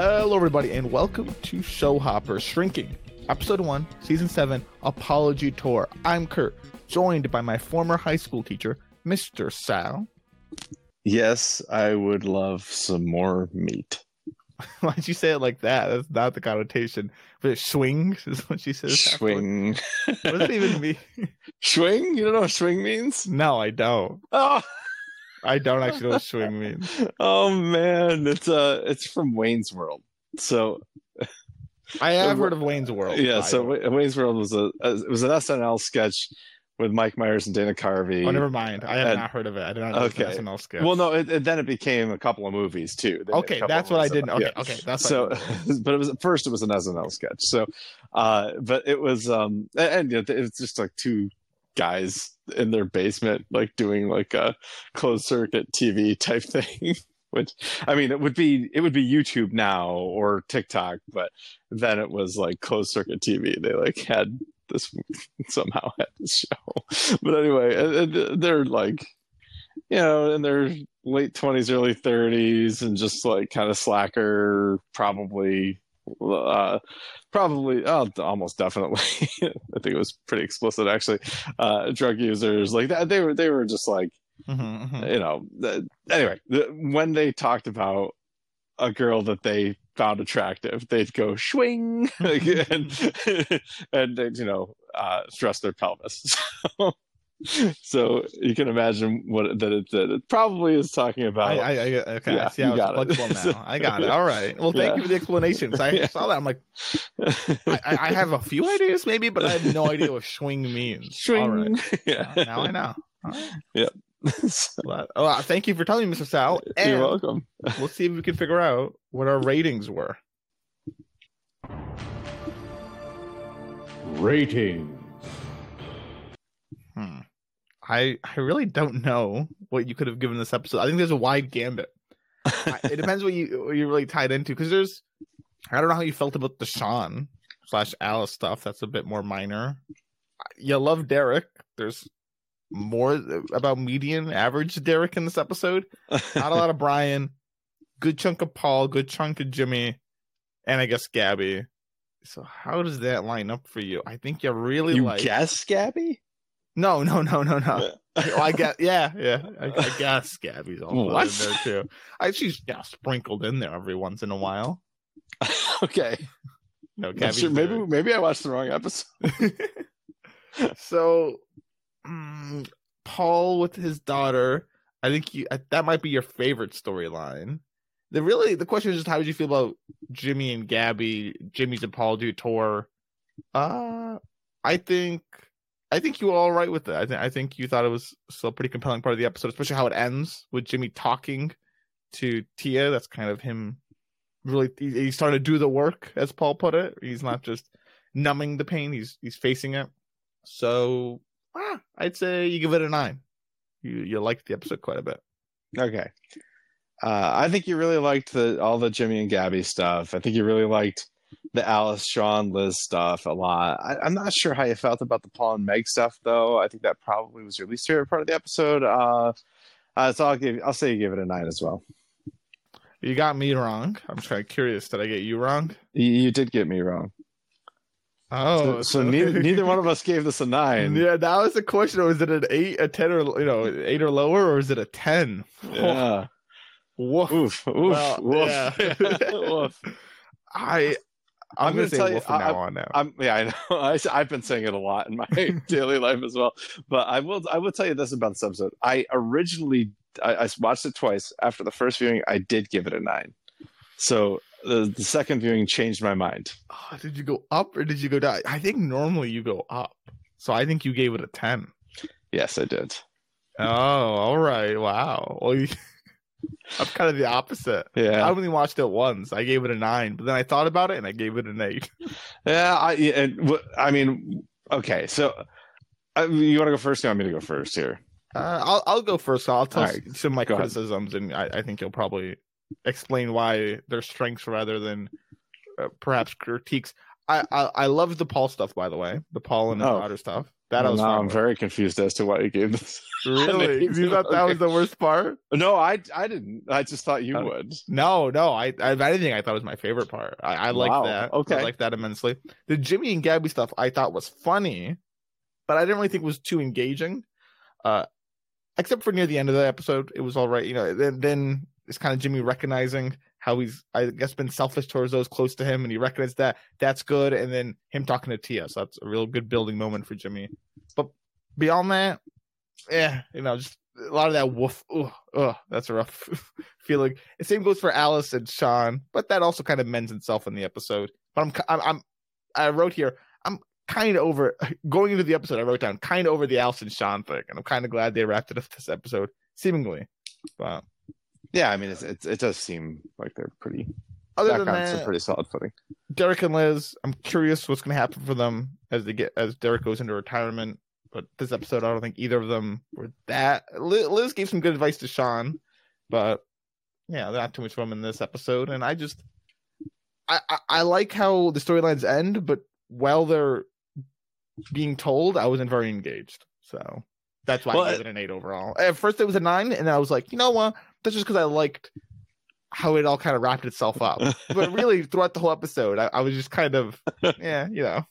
Hello, everybody, and welcome to Show Hopper Shrinking, Episode 1, Season 7, Apology Tour. I'm Kirt, joined by my former high school teacher, Mr. Sal. Yes, I would love some more meat. Why'd you say it like that? That's not the connotation. But it swings is what she says. Swing. What does it even mean? Swing? You don't know what swing means? No, I don't. Oh, I don't actually know what swing means. oh man, it's uh, it's from Wayne's World. So I have heard of Wayne's World. yeah, so Wayne's World was a it was an SNL sketch with Mike Myers and Dana Carvey. Oh, never mind. I have And- not heard of it. I did not know Okay. okay. SNL sketch. Well, no, it, it, then it became a couple of movies too. They Okay, that's what I didn't. Okay, yeah. okay, that's so I didn't know. but it was at first it was an SNL sketch. So uh but it was um and, and you know, it's just like two guys in their basement like doing like a closed circuit TV type thing. Which I mean it would be it would be YouTube now or TikTok, but then it was like closed circuit TV. They like had this somehow had this show. But anyway, they're like you know, in their late twenties, early thirties, and just like kind of slacker, probably, uh, probably, oh, almost definitely. I think it was pretty explicit actually. Uh, drug users like that. They were they were just like Mhm, mhm. you know. Anyway, the, when they talked about a girl that they found attractive, they'd go swing and and you know uh, stress their pelvis. So, so you can imagine what that it, that it probably is talking about. I, I, I, okay, I see how you it's got it. now. I got it. All right. Well, thank Yeah. you for the explanation. 'cause I Yeah. saw that. I'm like, I, I I have a few ideas maybe, but I have no idea what swing means. All right. Yeah. Uh, Now I know. All right. So, Well, oh, uh, thank you for telling me, Mr. Sal. And You're welcome. we'll see if we can figure out what our ratings were. Ratings. I I really don't know what you could have given this episode. I think there's a wide gambit. I- it depends what you what you're really tied into because there's I don't know how you felt about the Sean slash Alice stuff. That's a bit more minor. You love Derek. There's more about median average Derek in this episode. Not a lot of Brian. Good chunk of Paul. Good chunk of Jimmy, and I guess Gabby. So how does that line up for you? I think you really you like. guess, Gabby? No, no, no, no, no. Well, I guess, yeah, yeah. I, I guess Gabby's all in there too. I she's yeah, sprinkled in there every once in a while. okay. No, Gabby's sure- maybe maybe I watched the wrong episode. so, mm, Paul with his daughter. I think you, that might be your favorite storyline. The really the question is just how did you feel about Jimmy and Gabby, Jimmy's and Paul do tour? Uh, I think I think you were all right with it. I think I think you thought it was still a pretty compelling part of the episode, especially how it ends with Jimmy talking to Tia. That's kind of him really he- he's starting to do the work, as Paul put it. He's not just numbing the pain; he's he's facing it. So, ah, I'd say you give it a nine. You you liked the episode quite a bit. Okay. Uh, I think you really liked the all the Jimmy and Gabby stuff. I think you really liked the Alice, Sean, Liz stuff a lot. I, I'm not sure how you felt about the Paul and Meg stuff, though. I think that probably was your least favorite part of the episode. Uh, uh, so I'll give I'll say you give it a nine as well. You got me wrong. I'm kind of curious. Did I get you wrong? You, you did get me wrong. Oh, so so neither, neither one of us gave this a nine. Yeah, that was the question. Was it an eight, a ten, or you know, eight or lower, or is it a ten? Yeah. Woof. Oof. Oof. Well, woof. yeah. Woof. I, I'm, I'm gonna, gonna say tell you, from I- now on. Now, I'm yeah, I know. I, I've been saying it a lot in my daily life as well. But I will I will tell you this about this episode. I originally I, I watched it twice. After the first viewing, I did give it a nine. So the, the second viewing changed my mind. Oh, did you go up or did you go down? I think normally you go up, so I think you gave it a ten. Yes, I did. Oh, all right. Wow. Well, you, I'm kind of the opposite. Yeah, I only watched it once. I gave it a nine, but then I thought about it and I gave it an eight. yeah. I yeah, and, I mean, okay. So uh, you want to go first? You want me to go first here? Uh, I'll I'll go first. I'll tell right, some of my go ahead. criticisms, and I, I think you'll probably explain why they're strengths rather than uh, perhaps critiques. I, I I love the Paul stuff, by the way, the Paul and his Oh. stuff. That I was. Now I'm with. very confused as to why you gave this. really. You thought that was the worst part? No, I I didn't. I just thought you Uh, would. No, no. I, I if anything, I thought was my favorite part. I, I like Wow, that. okay. I like that immensely. The Jimmy and Gabby stuff I thought was funny, but I didn't really think it was too engaging. Uh, except for near the end of the episode, it was all right. You know, then then it's kind of Jimmy recognizing how he's I guess been selfish towards those close to him, and he recognized that that's good. And then him talking to Tia, so that's a real good building moment for Jimmy. But beyond that, yeah, you know, just a lot of that woof. Ugh, ugh, that's a rough feeling. The same goes for Alice and Sean, but that also kind of mends itself in the episode. But I'm, I'm, I'm I wrote here, I'm kind of over going into the episode. I wrote down kind of over the Alice and Sean thing, and I'm kind of glad they wrapped it up this episode, seemingly. But Yeah, I mean, it's, it's it does seem like they're pretty other back than on some that, pretty solid footing. Derek and Liz, I'm curious what's going to happen for them as they get as Derek goes into retirement. But this episode, I don't think either of them were that. Liz gave some good advice to Sean, but yeah, not too much from in this episode. And I just, I, I, I like how the storylines end, but while they're being told, I wasn't very engaged. So that's why Well, I gave it an eight overall. At first, it was a nine, and I was like, you know what? That's just because I liked how it all kind of wrapped itself up. but really, throughout the whole episode, I, I was just kind of, yeah, you know,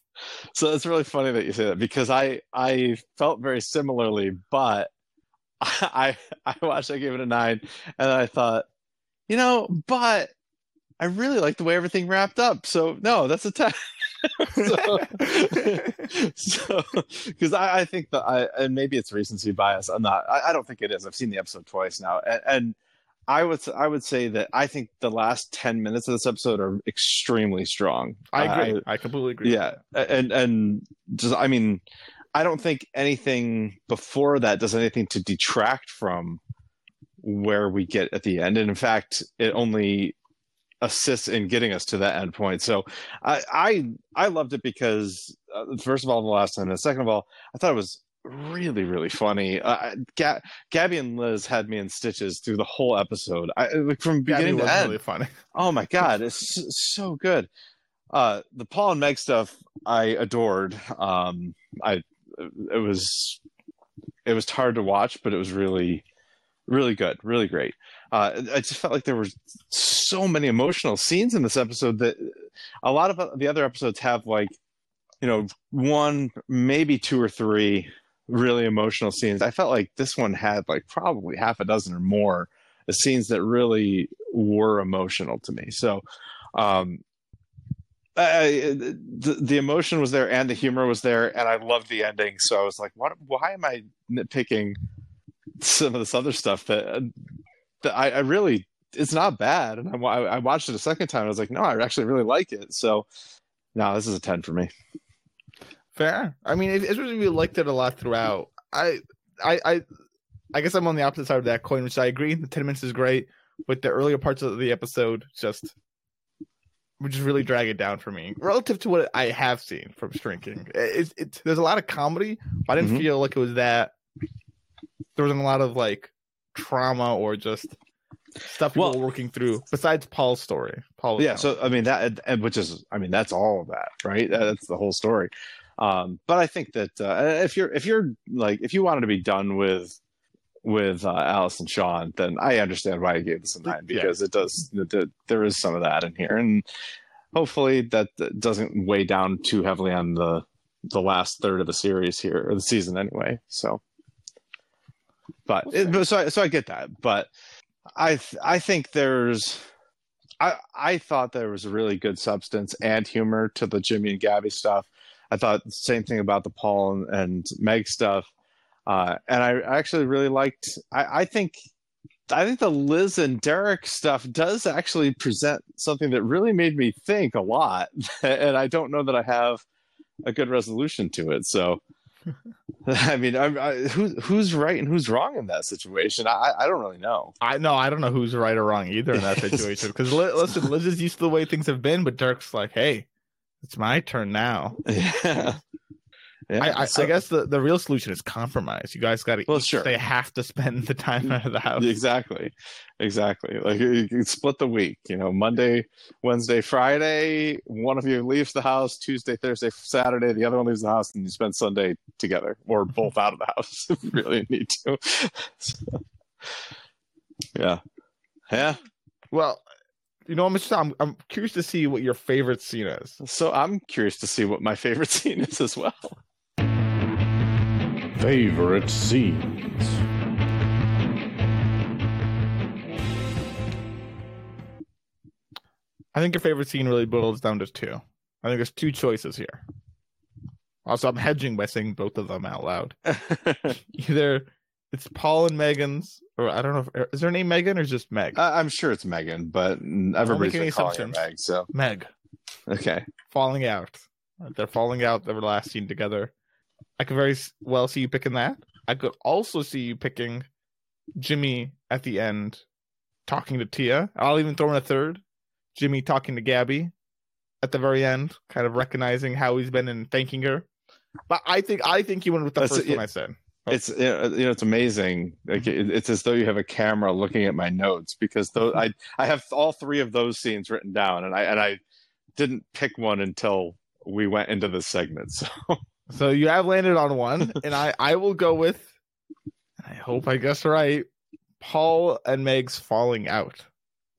So it's really funny that you say that because I I felt very similarly, but I I watched I gave it a nine and I thought, you know, but I really like the way everything wrapped up. So no, that's a ten. so so because I, I think that I and maybe it's recency bias. I'm not. I, I don't think it is. I've seen the episode twice now, and, and I would I would say that I think the last ten minutes of this episode are extremely strong. I agree. I, completely agree. yeah and and just i mean i don't think anything before that does anything to detract from where we get at the end and in fact it only assists in getting us to that end point so i i i loved it because uh, first of all the last time and second of all i thought it was really really funny uh, Ga- gabby and liz had me in stitches through the whole episode i like from Gabby beginning to was end really funny. Oh my god, it's so good. Uh, the Paul and Meg stuff I adored. Um, I it was it was hard to watch, but it was really really good, really great. Uh, I just felt like there were so many emotional scenes in this episode that a lot of the other episodes have like you know one maybe two or three really emotional scenes. I felt like this one had like probably half a dozen or more scenes that really were emotional to me. So, um, I, the the emotion was there and the humor was there, and I loved the ending. So I was like, "What? Why am I nitpicking some of this other stuff that I, I really it's not bad?" And I, I watched it a second time. I was like, "No, I actually really like it." So, no, this is a ten for me. Fair. I mean, it, it's really we liked it a lot throughout. I, I, I, I guess I'm on the opposite side of that coin, which I agree. The ten minutes is great, but the earlier parts of the episode just, would just really drag it down for me relative to what I have seen from Shrinking. It's, it's there's a lot of comedy. But I didn't Mhm. feel like it was that. There wasn't a lot of like trauma or just stuff people Well- were working through. Besides Paul's story, Paul. yeah so i mean that and which is i mean that's all of that right that's the whole story um but i think that uh, if you're if you're like if you wanted to be done with with uh, alice and sean then i understand why you gave this a nine Yeah. because it does it, it- there is some of that in here and hopefully that doesn't weigh down too heavily on the the last third of the series here or the season anyway so but, it, but so I, so I get that but I th- I think there's I I thought there was a really good substance and humor to the Jimmy and Gabby stuff. I thought the same thing about the Paul and, and Meg stuff, uh, and I actually really liked. I, I think I think the Liz and Derek stuff does actually present something that really made me think a lot, and I don't know that I have a good resolution to it. So. I mean, I'm, I, who's who's right and who's wrong in that situation? I I don't really know. I no, I don't know who's right or wrong either in that situation. Because listen, Liz is used to the way things have been, but Derek's like, "Hey, it's my turn now." Yeah. Yeah, I, I, so- I guess the, the real solution is compromise. You guys got to. Well, sure. They have to spend the time out of the house. exactly, exactly. Like you, you can split the week. You know, Monday, Wednesday, Friday. One of you leaves the house. Tuesday, Thursday, Saturday. The other one leaves the house, and you spend Sunday together, or mm-hmm. both out of the house if you really need to. So, yeah, yeah. Well, you know, Mr. I'm I'm curious to see what your favorite scene is. So I'm curious to see what my favorite scene is as well. Favorite scenes. I think your favorite scene really boils down to two. I think there's two choices here. Also, I'm hedging by saying both of them out loud. Either it's Paul and Megan's, or I don't know. If, is her name Megan or just Meg? I- I'm sure it's Megan, but everybody's making been calling her. Meg. So Meg okay, falling out. They're falling out. Their last scene together. I could very well see you picking that. I could also see you picking Jimmy at the end, talking to Tia. I'll even throw in a third. Jimmy talking to Gabby at the very end, kind of recognizing how he's been and thanking her. But I think I think you went with the That's- first yeah. one I said. Oh. it's you know, it's amazing. Like it, mm-hmm. it's as though you have a camera looking at my notes because those mm-hmm. I I have all three of those scenes written down, and I and I didn't pick one until we went into this segment. So So you have landed on one, and I I will go with. I hope I guess right. Paul and Meg's falling out.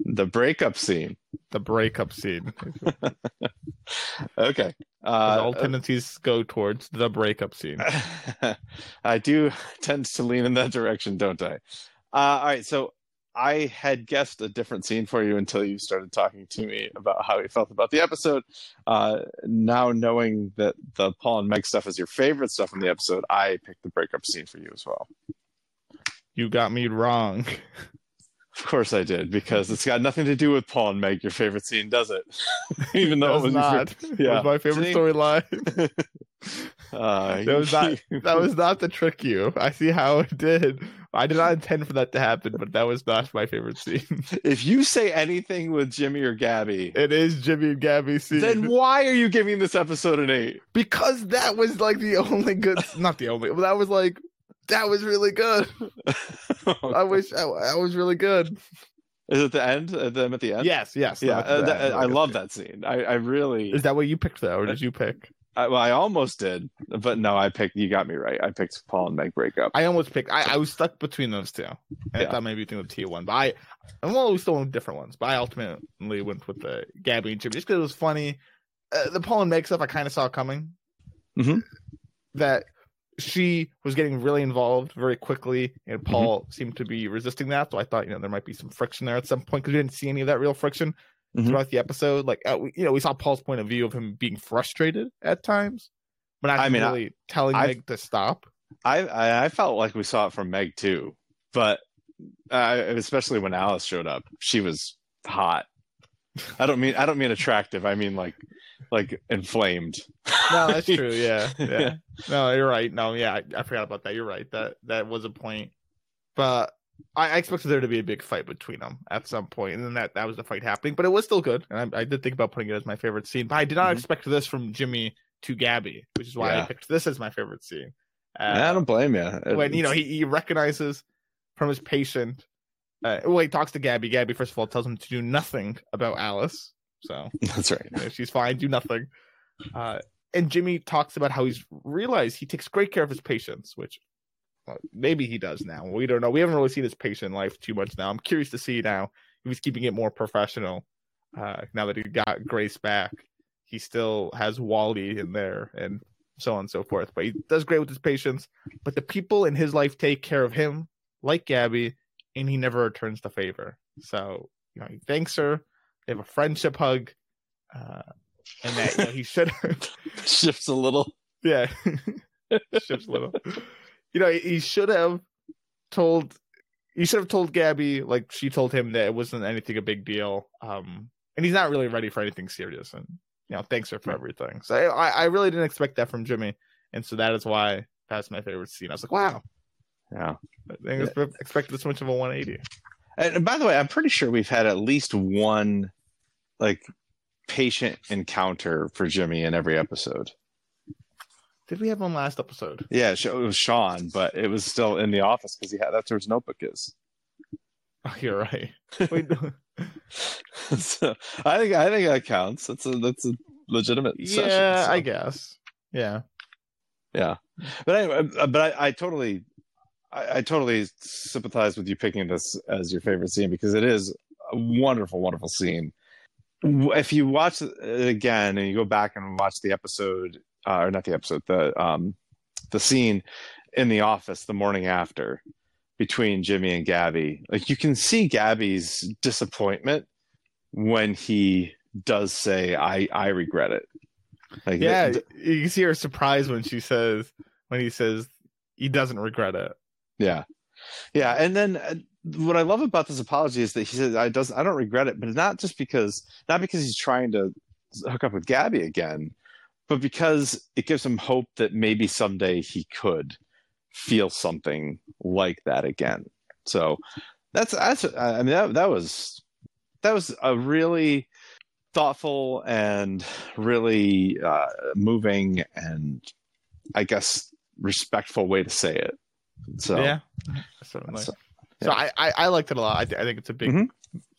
the breakup scene. The breakup scene. Okay. Uh, all tendencies go towards the breakup scene. I do tend to lean in that direction, don't I? Uh, all right, so I had guessed a different scene for you until you started talking to me about how you felt about the episode. Uh, now knowing that the Paul and Meg stuff is your favorite stuff in the episode, I picked the breakup scene for you as well. You got me wrong. Of course I did, because it's got nothing to do with Paul and Meg, your favorite scene, does it? Even though it was not. It yeah. was my favorite storyline. Uh, That was not. That was not to trick you. I see how it did. I did not intend for that to happen, but that was not my favorite scene. if you say anything with Jimmy or Gabby, It is Jimmy and Gabby scene. then why are you giving this episode an eight? because that was like the only good. Not the only, but that was like that was really good. I wish I, I was really good. Is it the end? Uh, Them at the end? Yes, yes. Yeah, uh, that. I Like, love that scene. I, I really, Is that what you picked though, or did you pick? I, well, I almost did, but no, I picked. You got me right. I picked Paul and Meg breakup. I almost picked. I, I was stuck between those two. I Yeah. thought maybe you think the T one, but I, well, we still with different ones. But I ultimately went with the Gabby and Jimmy just because it was funny. Uh, the Paul and Meg stuff I kind of saw coming. Mhm. That she was getting really involved very quickly, and Mm-hmm. Paul seemed to be resisting that. So I thought, you know, there might be some friction there at some point because we didn't see any of that real friction Mhm. throughout the episode. Like, uh, we, you know, we saw Paul's point of view of him being frustrated at times, but not I mean, I- really telling I- Meg to stop. I, I I felt like we saw it from Meg too, but uh, especially when Alice showed up, she was hot. I don't mean I don't mean attractive. I mean like like inflamed. No, that's true. Yeah, yeah. Yeah. No, you're right. No, yeah, I, I forgot about that. You're right. That that was a point, but I, I expected there to be a big fight between them at some point, and then that that was the fight happening. But it was still good, and I, I did think about putting it as my favorite scene. But I did not Mhm. expect this from Jimmy to Gabby, which is why I picked this as my favorite scene. Uh, I don't blame you. when you know he, he recognizes from his patient. Uh, well, he talks to Gabby. Gabby, first of all, tells him to do nothing about Alice. So that's right. you know, she's fine, do nothing. Uh, and Jimmy talks about how he's realized he takes great care of his patients, which well, maybe he does now. We don't know. We haven't really seen his patient life too much now. I'm curious to see now if he's keeping it more professional. Uh, now that he got Grace back, he still has Wally in there and so on and so forth. But he does great with his patients. But the people in his life take care of him, like Gabby, and he never returns the favor. So you know, he thanks her. They have a friendship hug. Uh, and that you know, he should Shifts a little. yeah shifts a little you know he, should have told he should have told gabby like she told him that it wasn't anything a big deal um and he's not really ready for anything serious and you know thanks her for everything so i i really didn't expect that from jimmy and so that is why that's my favorite scene i was like wow Yeah. i didn't expect this much of a 180 And, and by the way, I'm pretty sure we've had at least one like patient encounter for Jimmy in every episode. Did we have one last episode? Yeah, it was Sean, but it was still in the office because he had that's where his notebook is. Oh, you're right. Wait, no. so I think I think that counts. That's a that's a legitimate. session, yeah, so. I guess. Yeah. Yeah, but anyway, but I, I totally, I, I totally sympathize with you picking this as your favorite scene because it is a wonderful, wonderful scene. If you watch it again and you go back and watch the episode, uh, or not the episode, the um, the scene in the office the morning after between Jimmy and Gabby, like you can see Gabby's disappointment when he does say, "I I regret it." Like Yeah, th- you can see her surprise when she says when he says he doesn't regret it. Yeah, yeah, and then uh, what I love about this apology is that he says I doesn't I don't regret it, but not just because not because he's trying to hook up with Gabby again, but because it gives him hope that maybe someday he could feel something like that again. So that's that's I mean that that was that was a really thoughtful and really uh, moving and I guess respectful way to say it. So yeah, certainly. so- So I, I I liked it a lot. I, th- I think it's a big Mhm.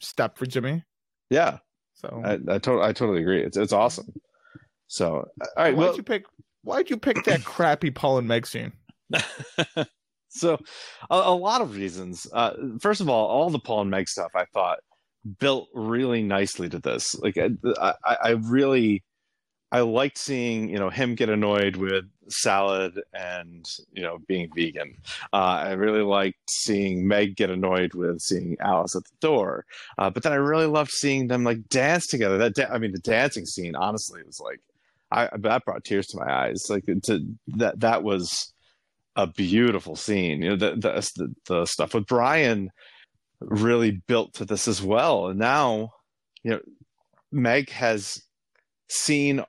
step for Jimmy. yeah, So I, I totally I totally agree. It's it's awesome. So all right, why'd well, you pick? Why'd you pick that crappy Paul and Meg scene? so a, a lot of reasons. Uh, first of all, all the Paul and Meg stuff I thought built really nicely to this. Like I, I, I really, I liked seeing you know him get annoyed with salad and you know being vegan. Uh, I really liked seeing Meg get annoyed with seeing Alice at the door. Uh, but then I really loved seeing them like dance together. That da- I mean, the dancing scene honestly was like, I that brought tears to my eyes. Like to that that was a beautiful scene. You know, the, the the stuff with Brian really built to this as well. And now, you know, Meg has seen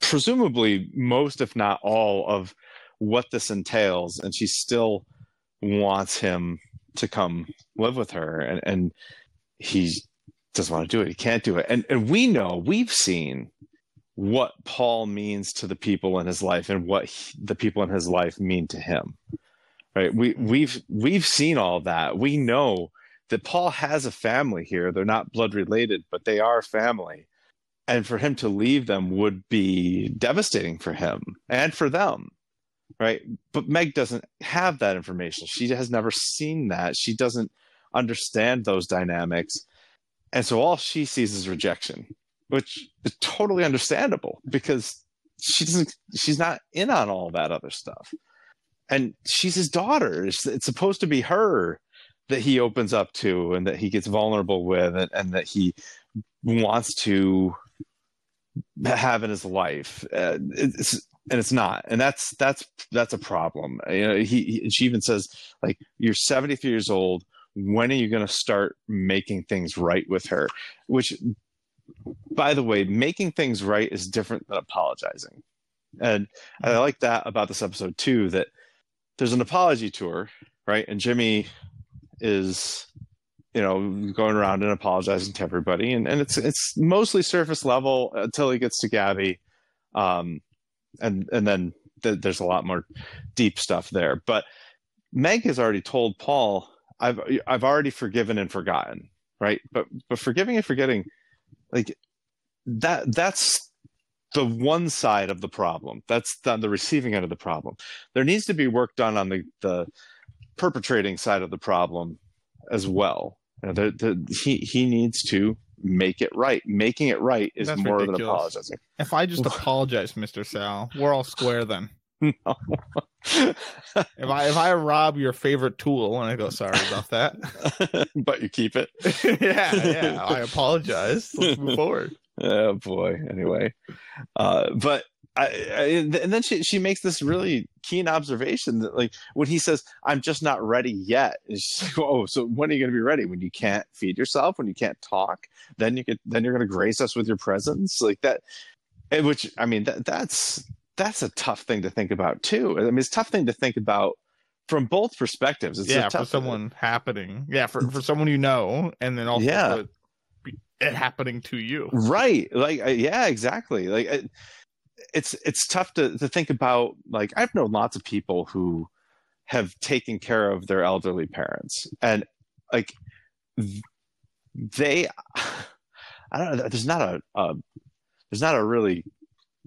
presumably most, if not all, of what this entails, and she still wants him to come live with her, and and he doesn't want to do it. He can't do it, and and we know we've seen what Paul means to the people in his life and what he, the people in his life mean to him. Right? We we've we've seen all that. We know that Paul has a family here. They're not blood related, but they are family. And for him to leave them would be devastating for him and for them. Right? But Meg doesn't have that information. She has never seen that. She doesn't understand those dynamics. And so all she sees is rejection which is totally understandable because she doesn't she's not in on all that other stuff and she's his daughter it's, it's supposed to be her that he opens up to and that he gets vulnerable with and, and that he wants to have in his life uh, it's and it's not and that's that's that's a problem you know he, he she even says like you're 73 years old when are you going to start making things right with her which by the way, making things right is different than apologizing. And I like that about this episode too, that there's an apology tour, right? And Jimmy is, you know, going around and apologizing to everybody. And, and it's it's mostly surface level until he gets to Gabby. Um and and then th- there's a lot more deep stuff there. But Meg has already told Paul, I've I've already forgiven and forgotten, right? But but forgiving and forgetting like that that's the one side of the problem that's the, the receiving end of the problem there needs to be work done on the the perpetrating side of the problem as well you know, the, the, he he needs to make it right making it right is That's more than apologizing If I just apologize, Mister Sal, we're all square then. no. If I if I rob your favorite tool and I go sorry about that, but you keep it yeah, yeah, I apologize. Let's move forward. oh boy anyway uh but I, I and then she she makes this really keen observation that like when he says i'm just not ready yet she's like oh so when are you going to be ready? When you can't feed yourself? When you can't talk? Then you could then you're going to grace us with your presence? Like that and which i mean that that's that's a tough thing to think about too. I mean it's a tough thing to think about from both perspectives. It's yeah, for someone happening. Yeah, for for someone you know, and then also Yeah. it happening to you. right. Like uh, yeah exactly. Like uh, it's it's tough to to think about. Like I've known lots of people who have taken care of their elderly parents, and like they, I don't know. There's not a, a there's not a really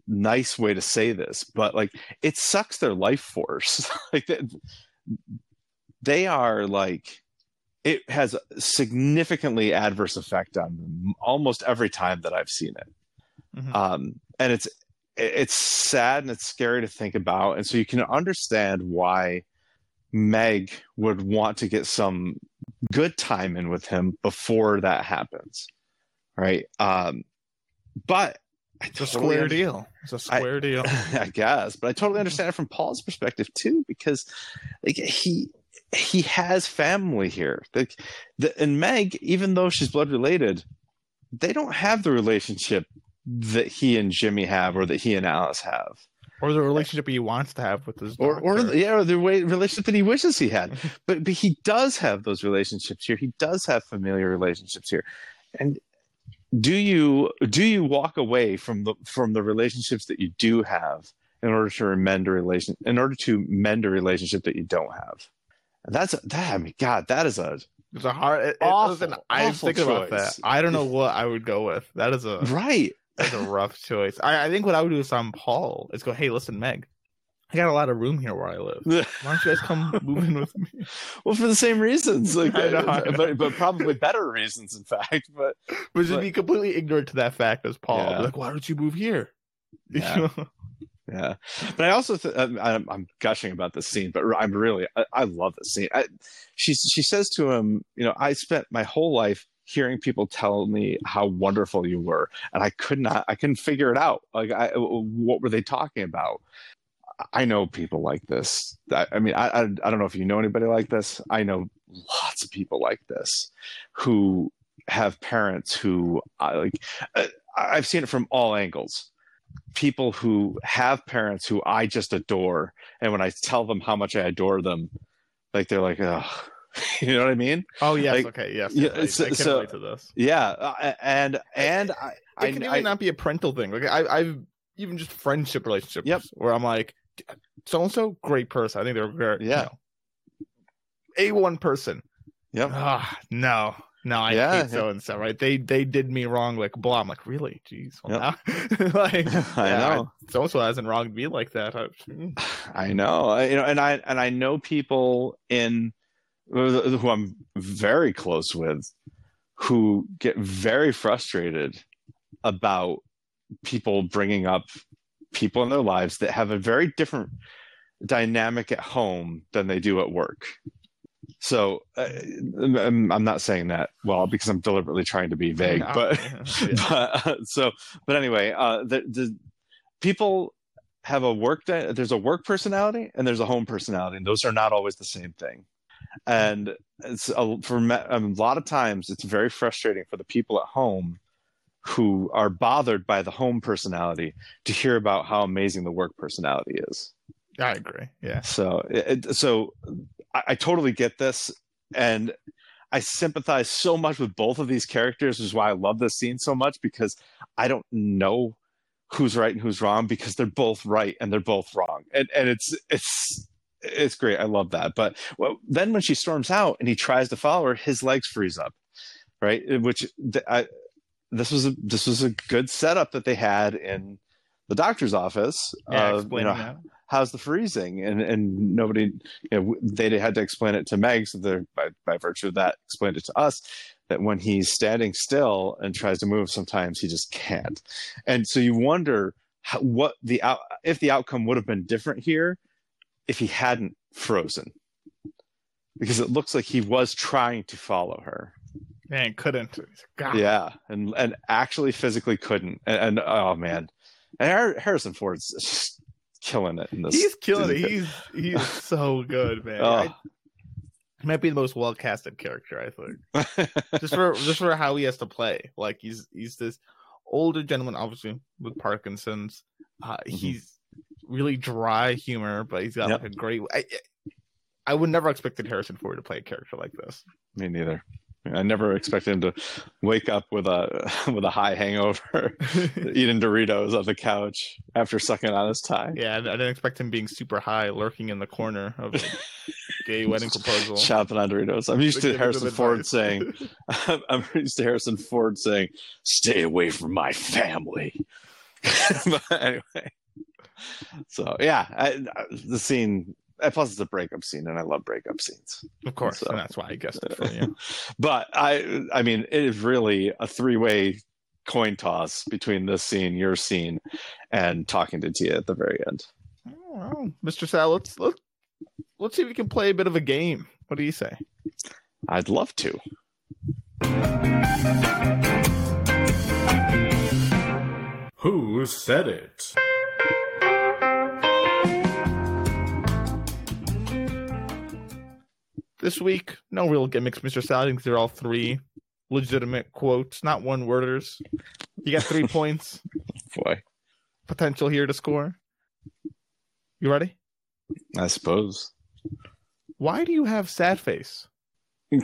nice way to say this, but like it sucks their life force. like they, they are like it has a significantly adverse effect on them almost every time that I've seen it. Mhm. Um, and it's it's sad and it's scary to think about, and so you can understand why Meg would want to get some good time in with him before that happens, right? Um, but I It's a square under- deal. It's a square deal. I guess, but I totally understand it from Paul's perspective too, because like he he has family here. Like the, and Meg, even though she's blood related, they don't have the relationship that he and Jimmy have, or that he and Alice have, Or the relationship he wants to have with his or or yeah, or the way relationship that he wishes he had. But but he does have those relationships here. He does have familiar relationships here, and do you do you walk away from the from the relationships that you do have in order to mend a relation in order to mend a relationship that you don't have and that's that i mean god that is a It's a hard. It, Awful, listen, I was awful thinking about that. I don't know what I would go with. That is a right that's a rough choice. I, I think what I would do if I'm Paul is go, hey, listen, Meg, I got a lot of room here where I live. Why don't you guys come move in with me? well for the same reasons like I know, I uh, know. But, but probably better reasons in fact but But just be completely ignorant to that fact as Paul. Yeah. Like, why don't you move here? Yeah. yeah but i also th- I'm, I'm I'm gushing about this scene but i'm really i, I love this scene I, she she says to him you know i spent my whole life hearing people tell me how wonderful you were and i could not i couldn't figure it out. Like i what were they talking about? I know people like this. I, I mean I, I i don't know if you know anybody like this. I know lots of people like this who have parents who I like I- i've seen it from all angles. People who have parents who I just adore, and when I tell them how much I adore them, like they're like, oh, you know what I mean? Oh yes, Like, okay, yes. yeah, I, I so- can so- relate to this. Yeah, uh, and and I, It I, can even I- not be a parental thing. Like I, I've even just friendship relationships Yep. where I'm like, so and so, great person. I think they're great. Yeah. A one person. yep, Ah, no, no, I Yeah, hate so and so. Right? They they did me wrong. Like blah. I'm like, really? Jeez. Well, now, like, I know. So and so hasn't wronged me like that. I, mm. I know, I, you know, and I and I know people in who I'm very close with who get very frustrated about people bringing up people in their lives that have a very different dynamic at home than they do at work. So uh, I'm, I'm not saying that well because I'm deliberately trying to be vague, No, but yeah. but uh, so but anyway uh the the people have a work di- there's a work personality and there's a home personality and those are not always the same thing and it's a, for me- a lot of times it's very frustrating for the people at home who are bothered by the home personality to hear about how amazing the work personality is I agree. Yeah. so, it- so I, I totally get this, and I sympathize so much with both of these characters, which is why I love this scene so much because I don't know who's right and who's wrong because they're both right and they're both wrong, and and it's it's it's great. I love that. But well, then when she storms out and he tries to follow her, his legs freeze up, right? Uh, which th- I, this was a this was a good setup that they had in the doctor's office. Yeah. of, you know, that. how's the freezing and and nobody you know they had to explain it to meg so they're by, by virtue of that explained it to us that when he's standing still and tries to move sometimes he just can't and so you wonder how, what the out if the outcome would have been different here if he hadn't frozen because it looks like he was trying to follow her Man, couldn't. God. yeah and and actually physically couldn't and, and oh man and harrison ford's just killing it in this He's killing it. He's he's so good, man. Oh. I- he might be the most well casted character, I think. Just for just for how he has to play. Like he's he's this older gentleman, obviously with Parkinson's. Uh, Mhm. He's really dry humor, but he's got Yep. like a great. I, I would never expected Harrison Ford to play a character like this. Me neither. I never expected him to wake up with a with a high hangover, eating Doritos on the couch after sucking on his tie. Yeah, I didn't expect him being super high, lurking in the corner of a gay wedding proposal. Chopping on Doritos. I'm used to Harrison Ford saying, I'm used to Harrison Ford saying, "Stay away from my family." but anyway, so yeah, I, the scene. Plus, it's a breakup scene, and I love breakup scenes. of course, So- and that's why I guessed it for you. But I, I mean, it is really a three-way coin toss between this scene, your scene, and talking to Tia at the very end. Oh, well, Mr. Sal, let's let's let's see if we can play a bit of a game. What do you say? I'd love to. Who said it? This week, no real gimmicks, Mr. Sal. I think they're all three legitimate quotes, not one worders. You got three points Boy, potential here to score. You ready? I suppose. Why do you have sad face?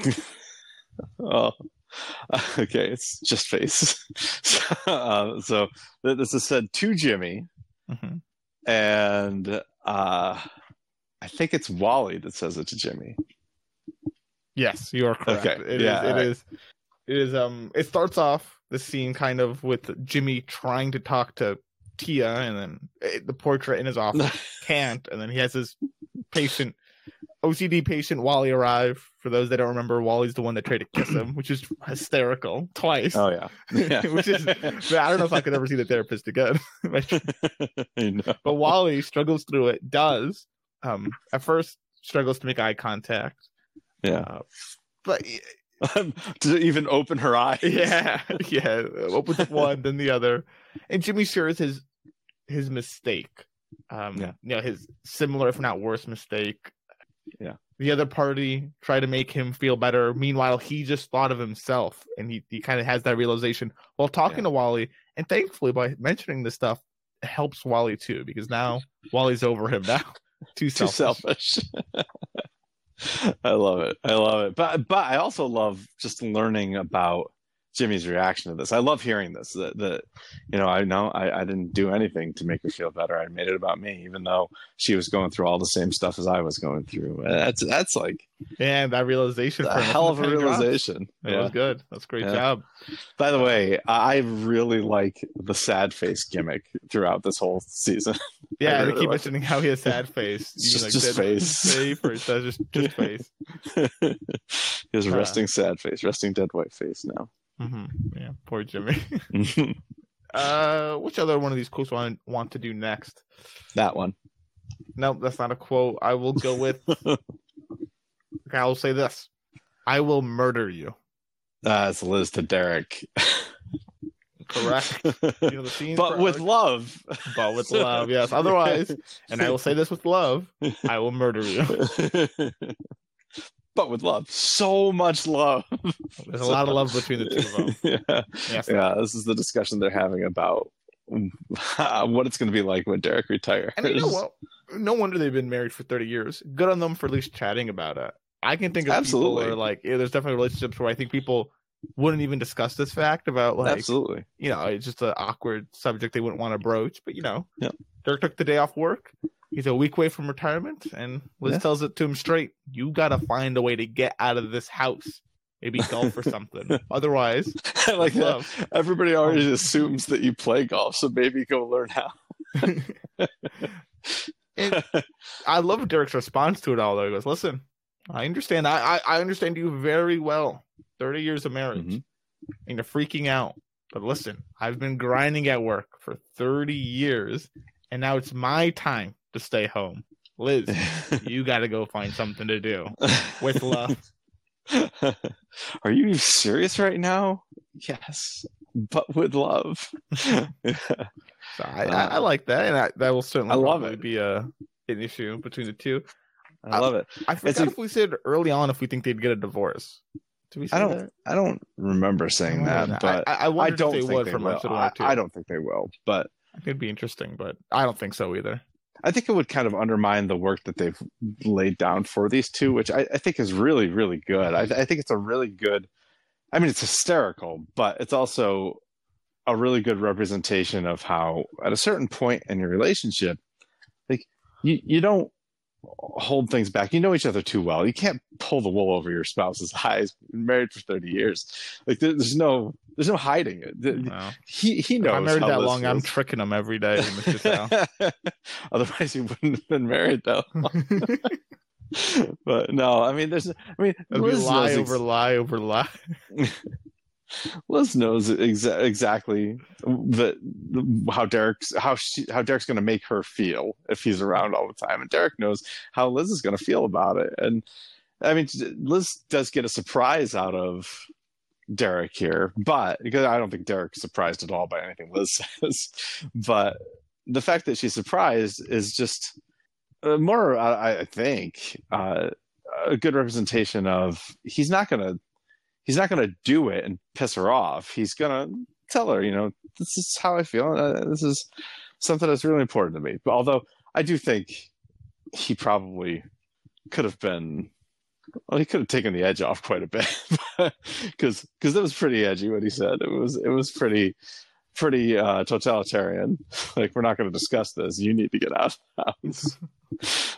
oh, okay. It's just face. so, uh, so this is said to Jimmy, Mhm. and uh, I think it's Wally that says it to Jimmy. Yes, you are correct. Okay, It is. yeah, It alright. is. It is. Um. It starts off the scene kind of with Jimmy trying to talk to Tia, and then eh, the portrait in his office can't, and then he has his patient, OCD patient Wally arrive. For those that don't remember, Wally's the one that tried to kiss him, which is hysterical twice. Oh yeah, yeah. which is, I don't know if I could ever see the therapist again. But Wally struggles through it. Does um at first struggles to make eye contact, Yeah. uh, but to even open her eyes. yeah, yeah, opens one then the other, and Jimmy shares his his mistake. Um, Yeah. you know, his similar, if not worse, mistake. Yeah. The other party tried to make him feel better. Meanwhile, he just thought of himself, and he, he kind of has that realization while talking Yeah. to Wally. And thankfully, by mentioning this stuff, it helps Wally too, because now Wally's over him now. Too Too selfish. I love it. I love it. But but I also love just learning about Jimmy's reaction to this. I love hearing this. That that you know, I know I, I didn't do anything to make her feel better. I made it about me, even though she was going through all the same stuff as I was going through. That's that's like And that realization. a hell of a that's when the penny drops. realization. That was good. That's great Yeah. job. By the way, I really like the sad face gimmick throughout this whole season. Yeah, they really keep like mentioning how he has sad face. It's Even just- just face. face or just just face. His Uh. resting sad face, resting dead white face now. Hmm Yeah, poor Jimmy. Uh, which other one of these quotes want want to do next? that one. No, that's not a quote. I will go with. okay, I will say this: I will murder you. That's Liz to Derek. Correct. You know but with love. but with love, yes. Otherwise, and I will say this with love: I will murder you. But with love. So much love. There's a lot of love between the two of them. yeah. Yes. yeah, this is the discussion they're having about what it's going to be like when Derek retires. And you know what? No wonder they've been married for 30 years. Good on them for at least chatting about it. I can think of Absolutely. people where like yeah, there's definitely relationships where I think people wouldn't even discuss this fact about like Absolutely. you know it's just an awkward subject they wouldn't want to broach. But you know, Yep. Derek took the day off work. He's a week away from retirement, and Liz Yeah. tells it to him straight: "You got to find a way to get out of this house. Maybe golf or something. Otherwise, like that. love." Everybody already assumes that you play golf, so maybe go learn how. I love Derek's response to it all. Though he goes, "Listen, I understand. I I, I understand you very well. Thirty years of marriage, Mhm. and you're freaking out. But listen, I've been grinding at work for thirty years, and now it's my time to stay home. Liz, you got to go find something to do with love. Are you serious right now? Yes, but with love. So I, I, I uh, like that, and I, that will certainly I love it. be a an issue between the two. I love it. I forgot a- if we said early on if we think they'd get a divorce. Did we say I don't. that? I don't remember saying that, but I, I, I, don't if they think they will. I. I don't think they will, but it'd be interesting, but I don't think so either. I think it would kind of undermine the work that they've laid down for these two, which I, I think is really, really good. I, I think it's a really good I mean, it's hysterical, but it's also a really good representation of how, at a certain point in your relationship, like you, you don't hold things back. You know each other too well. You can't pull the wool over your spouse's eyes. Married for thirty years. Like there, there's no, there's no hiding it. The- No. He he If knows. I'm married how that long. I'm tricking him every day, Mr. Sal. Otherwise, he wouldn't have been married though. but no, I mean, there's, I mean, Liz lie knows over lie over lie. Liz knows exa- exactly that how Derek's how she how Derek's going to make her feel if he's around all the time, and Derek knows how Liz is going to feel about it. And I mean, Liz does get a surprise out of Derek here, but because I don't think Derek's surprised at all by anything Liz says, but the fact that she's surprised is just uh, more, I, I think, uh, a good representation of he's not to he's not to do it and piss her off. He's to tell her, you know, this is how I feel. Uh, this is something that's really important to me. But although I do think he probably could have been, well, he could have taken the edge off quite a bit because because it was pretty edgy what he said. It was it was pretty pretty uh, totalitarian. Like we're not going to discuss this. You need to get out of the house.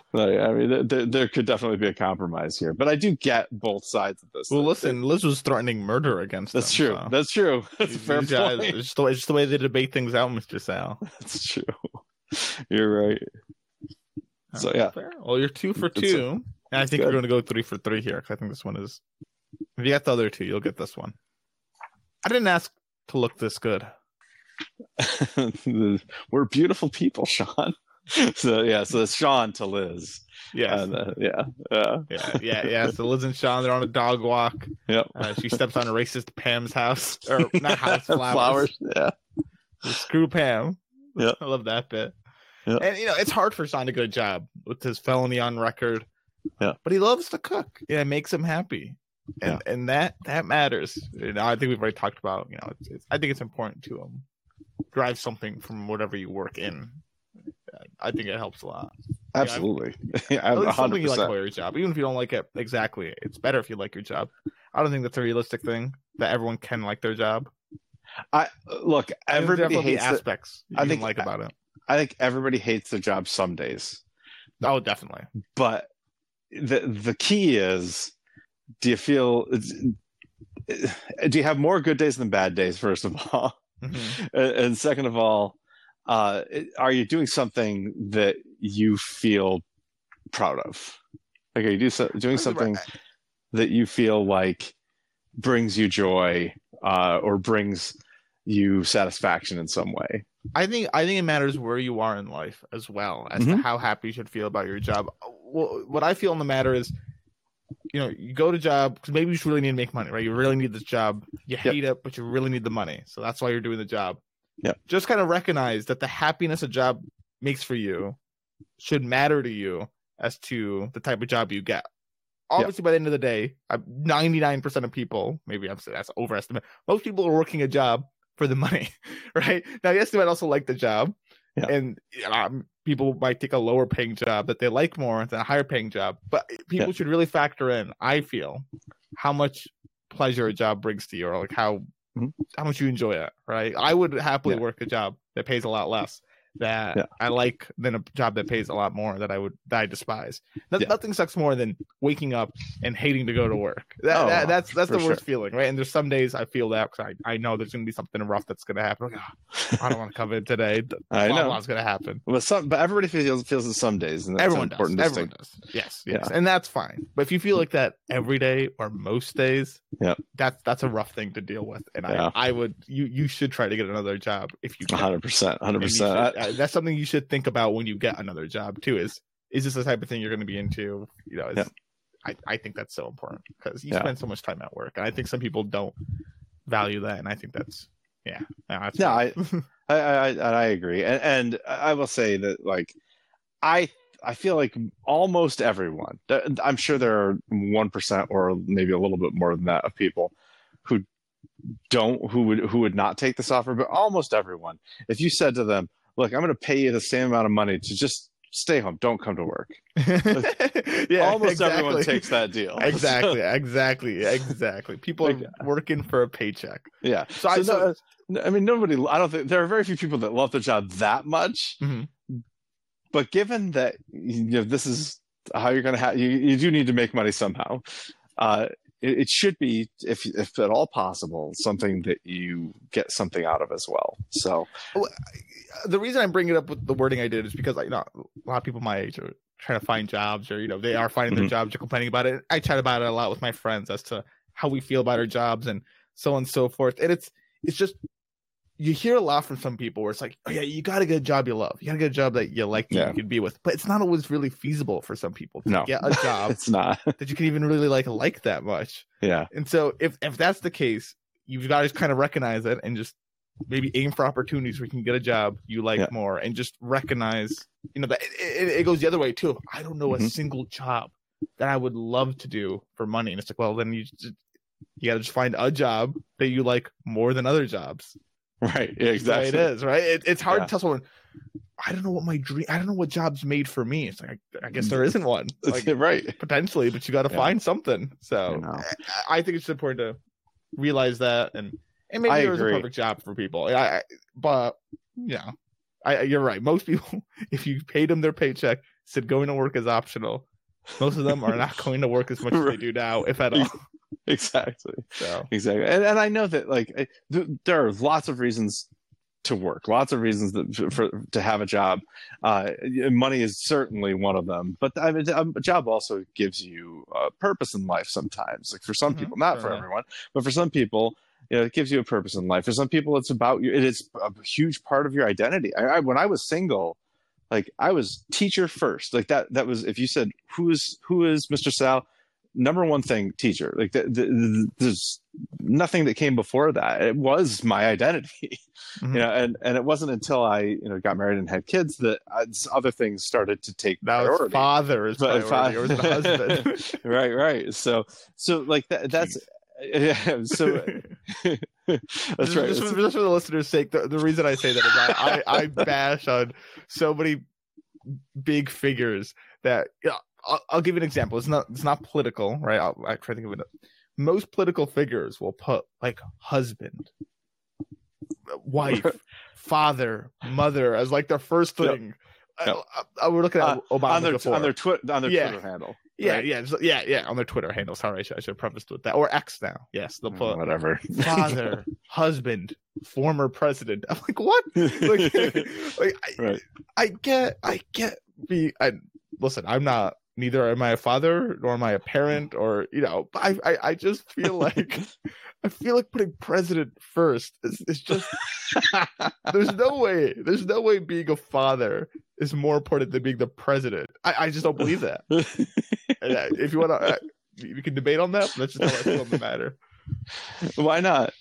like, I mean, there, there could definitely be a compromise here, but I do get both sides of this. Well, listen, Liz was threatening murder against That's him, true. so- That's true. That's a These fair guys- point. It's just, the way, it's just the way they debate things out, Mr. Sal. That's true. You're right. So, yeah. Fair. Well, you're two for two, and I think good. you're going to go three for three here I think this one is. If you got the other two, you'll get this one. I didn't ask to look this good. We're beautiful people, Sean. So yeah, so it's Sean to Liz. Yes. And, uh, yeah. Uh, yeah, yeah, yeah. So Liz and Sean, they're on a dog walk. yep. Uh, she steps on a racist Pam's house, or not house, flowers. Yeah. Screw Pam. Yeah. I love that bit. Yeah. And you know, it's hard for Sean to get a job with his felony on record. Yeah. But he loves to cook. Yeah, it makes him happy. And and that that matters. You know, I think we've already talked about, you know, it's, it's, I think it's important to um drive something from whatever you work in. I think it helps a lot. Absolutely. Yeah, At I'm least something you like about your job, even if you don't like it exactly. It's better if you like your job. I don't think that's a realistic thing that everyone can like their job. I look, everybody hates aspects you I think- like about it. I think everybody hates their job some days. Oh, definitely. but the the key is do you feel do you have more good days than bad days first of all? Mhm. and and second of all uh are you doing something that you feel proud of? Like are you do, so- doing something that you feel like brings you joy uh or brings you satisfaction in some way I think I think it matters where you are in life as well as to Mhm. how happy you should feel about your job. Well, what I feel in the matter is, you know, you go to job because maybe you just really need to make money, right? You really need this job. You Yep. hate it, but you really need the money, so that's why you're doing the job. Yeah. Just kind of recognize that the happiness a job makes for you should matter to you as to the type of job you get. Obviously, by the end of the day, ninety nine percent of people, maybe I'm saying that's overestimate. Most people are working a job for the money, right? Now, yes, they might also like the job, Yeah. and um, people might take a lower paying job that they like more than a higher paying job. But people Yeah. should really factor in. I feel how much pleasure a job brings to you, or like how Mhm. how much you enjoy it, right? I would happily Yeah. work a job that pays a lot less that Yeah. I like than a job that pays a lot more that I would that I despise. Yeah. Nothing sucks more than waking up and hating to go to work. That, Oh, that- that's that's the worst sure. feeling, right? And there's some days I feel that because I, I know there's going to be something rough that's going to happen. Like, "Ah, I don't want to come in today. i Blah, know blah's going to happen. but some but everybody feels feels it some days and that's Everyone does. important Everyone does. Yes, yes, Yeah. and that's fine. But if you feel like that every day or most days, Yeah. that's that's a rough thing to deal with. And. I I would you you should try to get another job if you can. 100% 100% And you should- That's something you should think about when you get another job too. Is is this the type of thing you're going to be into? You know, Yeah. I I think that's so important because you Yeah. spend so much time at work, and I think some people don't value that, and I think that's yeah. no, that's No. I, I, I, I agree, and, and I will say that like I I feel like almost everyone. I'm sure there are one percent or maybe a little bit more than that of people who don't who would who would not take this offer, but almost everyone. If you said to them, "Look, I'm going to pay you the same amount of money to just stay home, don't come to work. yeah, Almost everyone takes that deal. exactly, exactly, exactly. People Like, are working for a paycheck. yeah. So, I, So so, no- I mean, nobody. I don't think there are very few people that love their job that much. Mhm. But given that you know this is how you're going to have, you, you do need to make money somehow. Uh, it, it should be, if if at all possible, something that you get something out of as well. So the reason I'm bringing it up with the wording I did is because like you know, a lot of people my age are trying to find jobs or you know they are finding their Mhm. jobs or complaining about it. I chat about it a lot with my friends as to how we feel about our jobs and so on and so forth. And it's it's just you hear a lot from some people where it's like, oh yeah, you got to get a job you love. You got to get a job that you like that Yeah. you can be with. But it's not always really feasible for some people to No. get a job it's not. that you can even really like like that much. Yeah. And so if if that's the case, you've got to kind of recognize it and just maybe aim for opportunities where you can get a job you like Yeah. more and just recognize, you know, that it, it, goes the other way too. I don't know a Mhm. single job that I would love to do for money. And it's like, well, then you just, you got to just find a job that you like more than other jobs. Right. Yeah, That's the way exactly. It is, right? It, it's hard Yeah. to tell someone, I don't know what my dream, I don't know what job's made for me. It's like, I, I guess there isn't one. Like, right. potentially, but you got to Yeah. find something. So. I, I think it's important to realize that, and and maybe I there's a perfect job for people. I, I but you know, I you're right. Most people, if you paid them their paycheck, said going to work is optional. Most of them are not going to work as much as they do now, if at all. Exactly. So Exactly. And, and I know that like I- th- there are lots of reasons to work, lots of reasons that, for, to have a job. Uh, money is certainly one of them, but I mean, a job also gives you a purpose in life sometimes. Like for some Mhm, people, not for certainly. everyone, but for some people, you know, it gives you a purpose in life. For some people, it's about you. It is a huge part of your identity. I, I when I was single, like I was teacher first. Like that. That was if you said who is who is Mr. Sal, number one thing teacher. Like the, the, the, there's nothing that came before that. It was my identity. Mhm. You mm-hmm. know, and and it wasn't until I you know got married and had kids that uh, I, other things started to take that priority. father is priority, or is it husband? right, right. So so like that. That's uh, yeah. So uh, that's just, right. Just, for, just for the listeners' sake, the, the reason I say that is I, I, I bash on so many big figures that I'll, I'll give you an example. It's not it's not political, right? I'll, I try to think of it. Most political figures will put like husband, wife, father, mother as like their first thing. Yep. I, I, we're looking at Uh, Obama on their before. on their twi- on their Yeah. Twitter handle. yeah, right? yeah, just- yeah, yeah, on their Twitter handle. Sorry, I should, I should have prefaced with that. Or X now. Yes, they'll put Whatever. father, husband, former president. I'm like, what? Like, like I, Right. I get, I get. Be, I listen. I'm not. Neither am I a father, nor am I a parent, or you know. but I, I, I just feel like, I feel like putting president first is, is just. There's no way. There's no way being a father is more important than being the president. I, I just don't believe that. Uh, if you want to, uh, we can debate on that. That's just how I feel on the matter. Why not?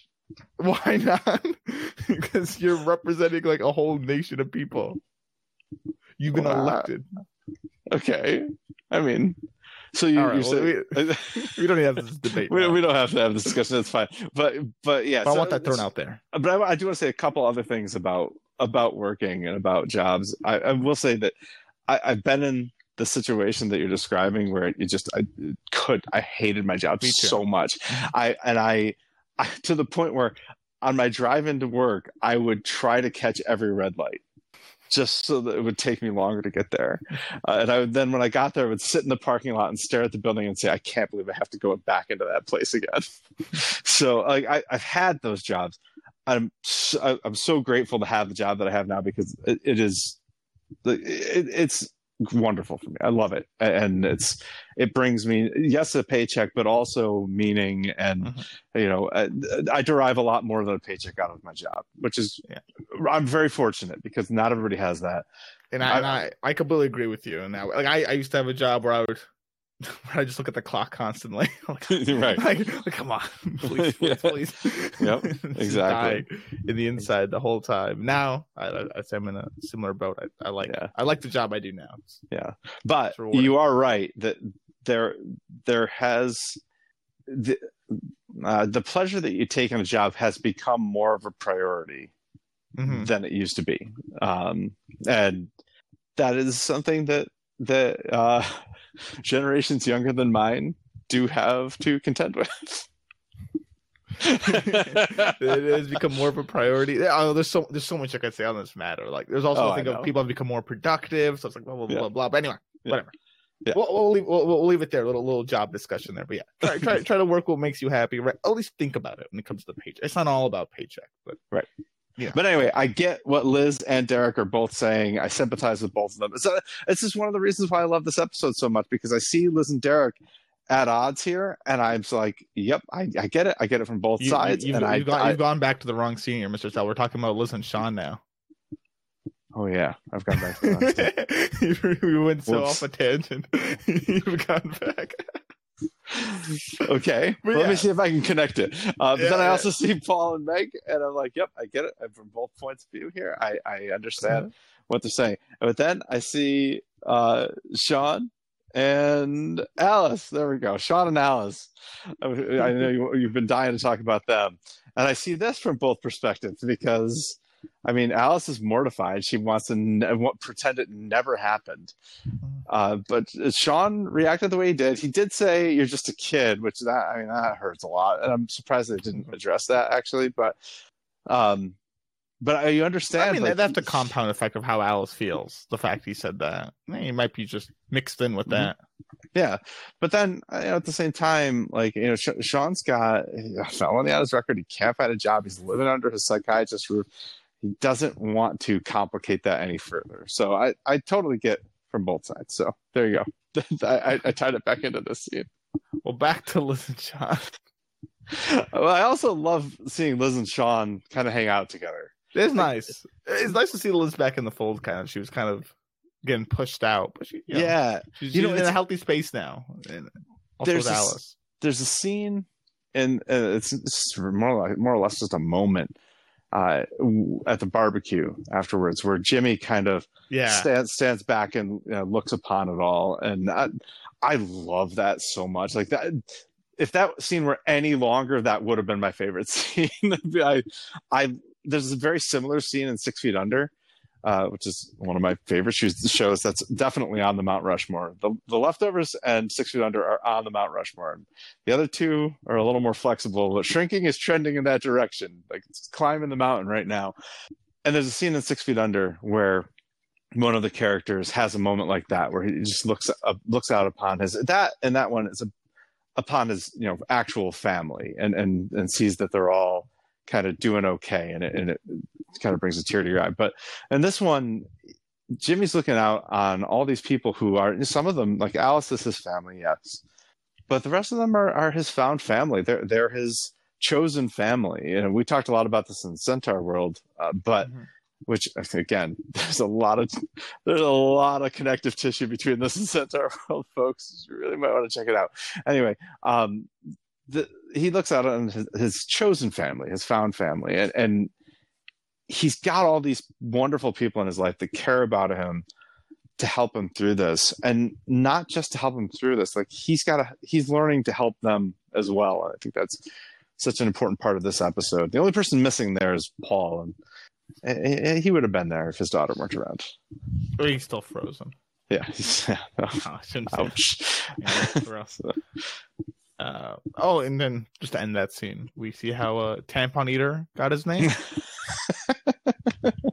Why not? because you're representing like a whole nation of people. You've been Wow. elected. Okay. I mean, so you, right, well, say, We don't have this debate. we, we don't have to have this discussion. That's fine. But but yeah, but I want that thrown out there. But I, I do want to say a couple other things about about working and about jobs. I, I will say that I, I've been in the situation that you're describing where you just I could I hated my job so much. Mm-hmm. I and I, I to the point where on my drive into work I would try to catch every red light. Just so that it would take me longer to get there, uh, and I would then, when I got there, I would sit in the parking lot and stare at the building and say, "I can't believe I have to go back into that place again." so, like, I, I've had those jobs, I'm so, I'm so grateful to have the job that I have now because it, it is it, it's wonderful for me. I love it, and it's it brings me yes a paycheck, but also meaning, and Mhm. you know I, I derive a lot more than a paycheck out of my job, which is Yeah. I'm very fortunate because not everybody has that. And I, and I, I completely agree with you. And that like I, I used to have a job where I would, I just look at the clock constantly. like, Right. Like, like, come on, please, please, Yeah. please. Yep, exactly. in the inside the whole time. Now, I, I, I'm in a similar boat. I, I like, Yeah. I like the job I do now. Yeah, but you are right that there there has the uh, the pleasure that you take in a job has become more of a priority Mhm. than it used to be, um, and that is something that that uh, generations younger than mine do have to contend with. it has become more of a priority. Oh, there's so there's so much I could say on this matter. Like, there's also Oh, I thing of people have become more productive. So it's like blah blah blah Yeah. blah blah. But anyway, Yeah. whatever. Yeah. We'll, we'll leave we'll, we'll leave it there. A little little job discussion there. But yeah, try try try to work what makes you happy. Right? At least think about it when it comes to the paycheck. It's not all about paycheck, but But anyway, I get what Liz and Derek are both saying. I sympathize with both of them. So it's just one of the reasons why I love this episode so much because I see Liz and Derek at odds here, and I'm just like, "Yep, I, I get it. I get it from both you, sides." you, and I, you've, gone, I- you've gone back to the wrong senior, Mister Sal. We're talking about Liz and Sean now. oh yeah, I've gone back. To we went so Whoops. off a tangent. you've gone back. Okay, But let me see if I can connect it. Uh, but Yeah, then I yeah. also see Paul and Meg, and I'm like, "Yep, I get it." And from both points of view here, I, I understand what they're saying. But then I see uh, Sean and Alice. There we go. Sean and Alice. I I know you, you've been dying to talk about them. And I see this from both perspectives because, I mean, Alice is mortified. She wants to ne- pretend it never happened. Uh, but Sean reacted the way he did. He did say, You're just a kid, which that, I mean, that hurts a lot. And I'm surprised they didn't address that actually. But, um, but uh, you understand. I mean, like, that's the compound effect of how Alice feels. The fact he said that, he might be just mixed in with Mhm. that. Yeah, but then uh, you know, at the same time, like you know, Sean's got a felony on his record. He can't find a job. He's living under his psychiatrist's roof. He doesn't want to complicate that any further. So I, I totally get from both sides. So there you go. I, I, tied it back into this scene. Well, back to Liz and Sean. Well, I also love seeing Liz and Sean kind of hang out together. It's nice. It's nice to see Liz back in the fold. Kind of, she was kind of getting pushed out, but she, you know, Yeah, she's, You know, in a healthy space now. And also There's with Alice. there's a scene and uh, it's, it's more like more or less just a moment uh, at the barbecue afterwards where Jimmy kind of Yeah, stands stands back and you know, looks upon it all, and I, I love that so much. Like that, if that scene were any longer, that would have been my favorite scene. I, I there's a very similar scene in Six Feet Under, uh, which is one of my favorite shows. That's definitely on the Mount Rushmore. The the leftovers and Six Feet Under are on the Mount Rushmore. The other two are a little more flexible, but Shrinking is trending in that direction. Like it's climbing the mountain right now. And there's a scene in Six Feet Under where one of the characters has a moment like that where he just looks up, looks out upon his that and that one is a, upon his you know actual family and and and sees that they're all kind of doing okay and it, and it kind of brings a tear to your eye. But and this one jimmy's looking out on all these people who are some of them like alice is his family yes but the rest of them are, are his found family. They're they're his chosen family. And we talked a lot about this in centaur world uh, but Mhm. which again there's a lot of there's a lot of connective tissue between this and centaur world folks. You really might want to check it out. Anyway um the, he looks out on his, his chosen family his found family and, and he's got all these wonderful people in his life that care about him to help him through this and not just to help him through this like he's got to he's learning to help them as well and i think that's such an important part of this episode the only person missing there is paul and eh, he would have been there if his daughter weren't around or he's still frozen. yeah, yeah. Oh, I shouldn't ouch Yeah. Uh, oh, and then just to end that scene, we see how uh, Tampon Eater got his name.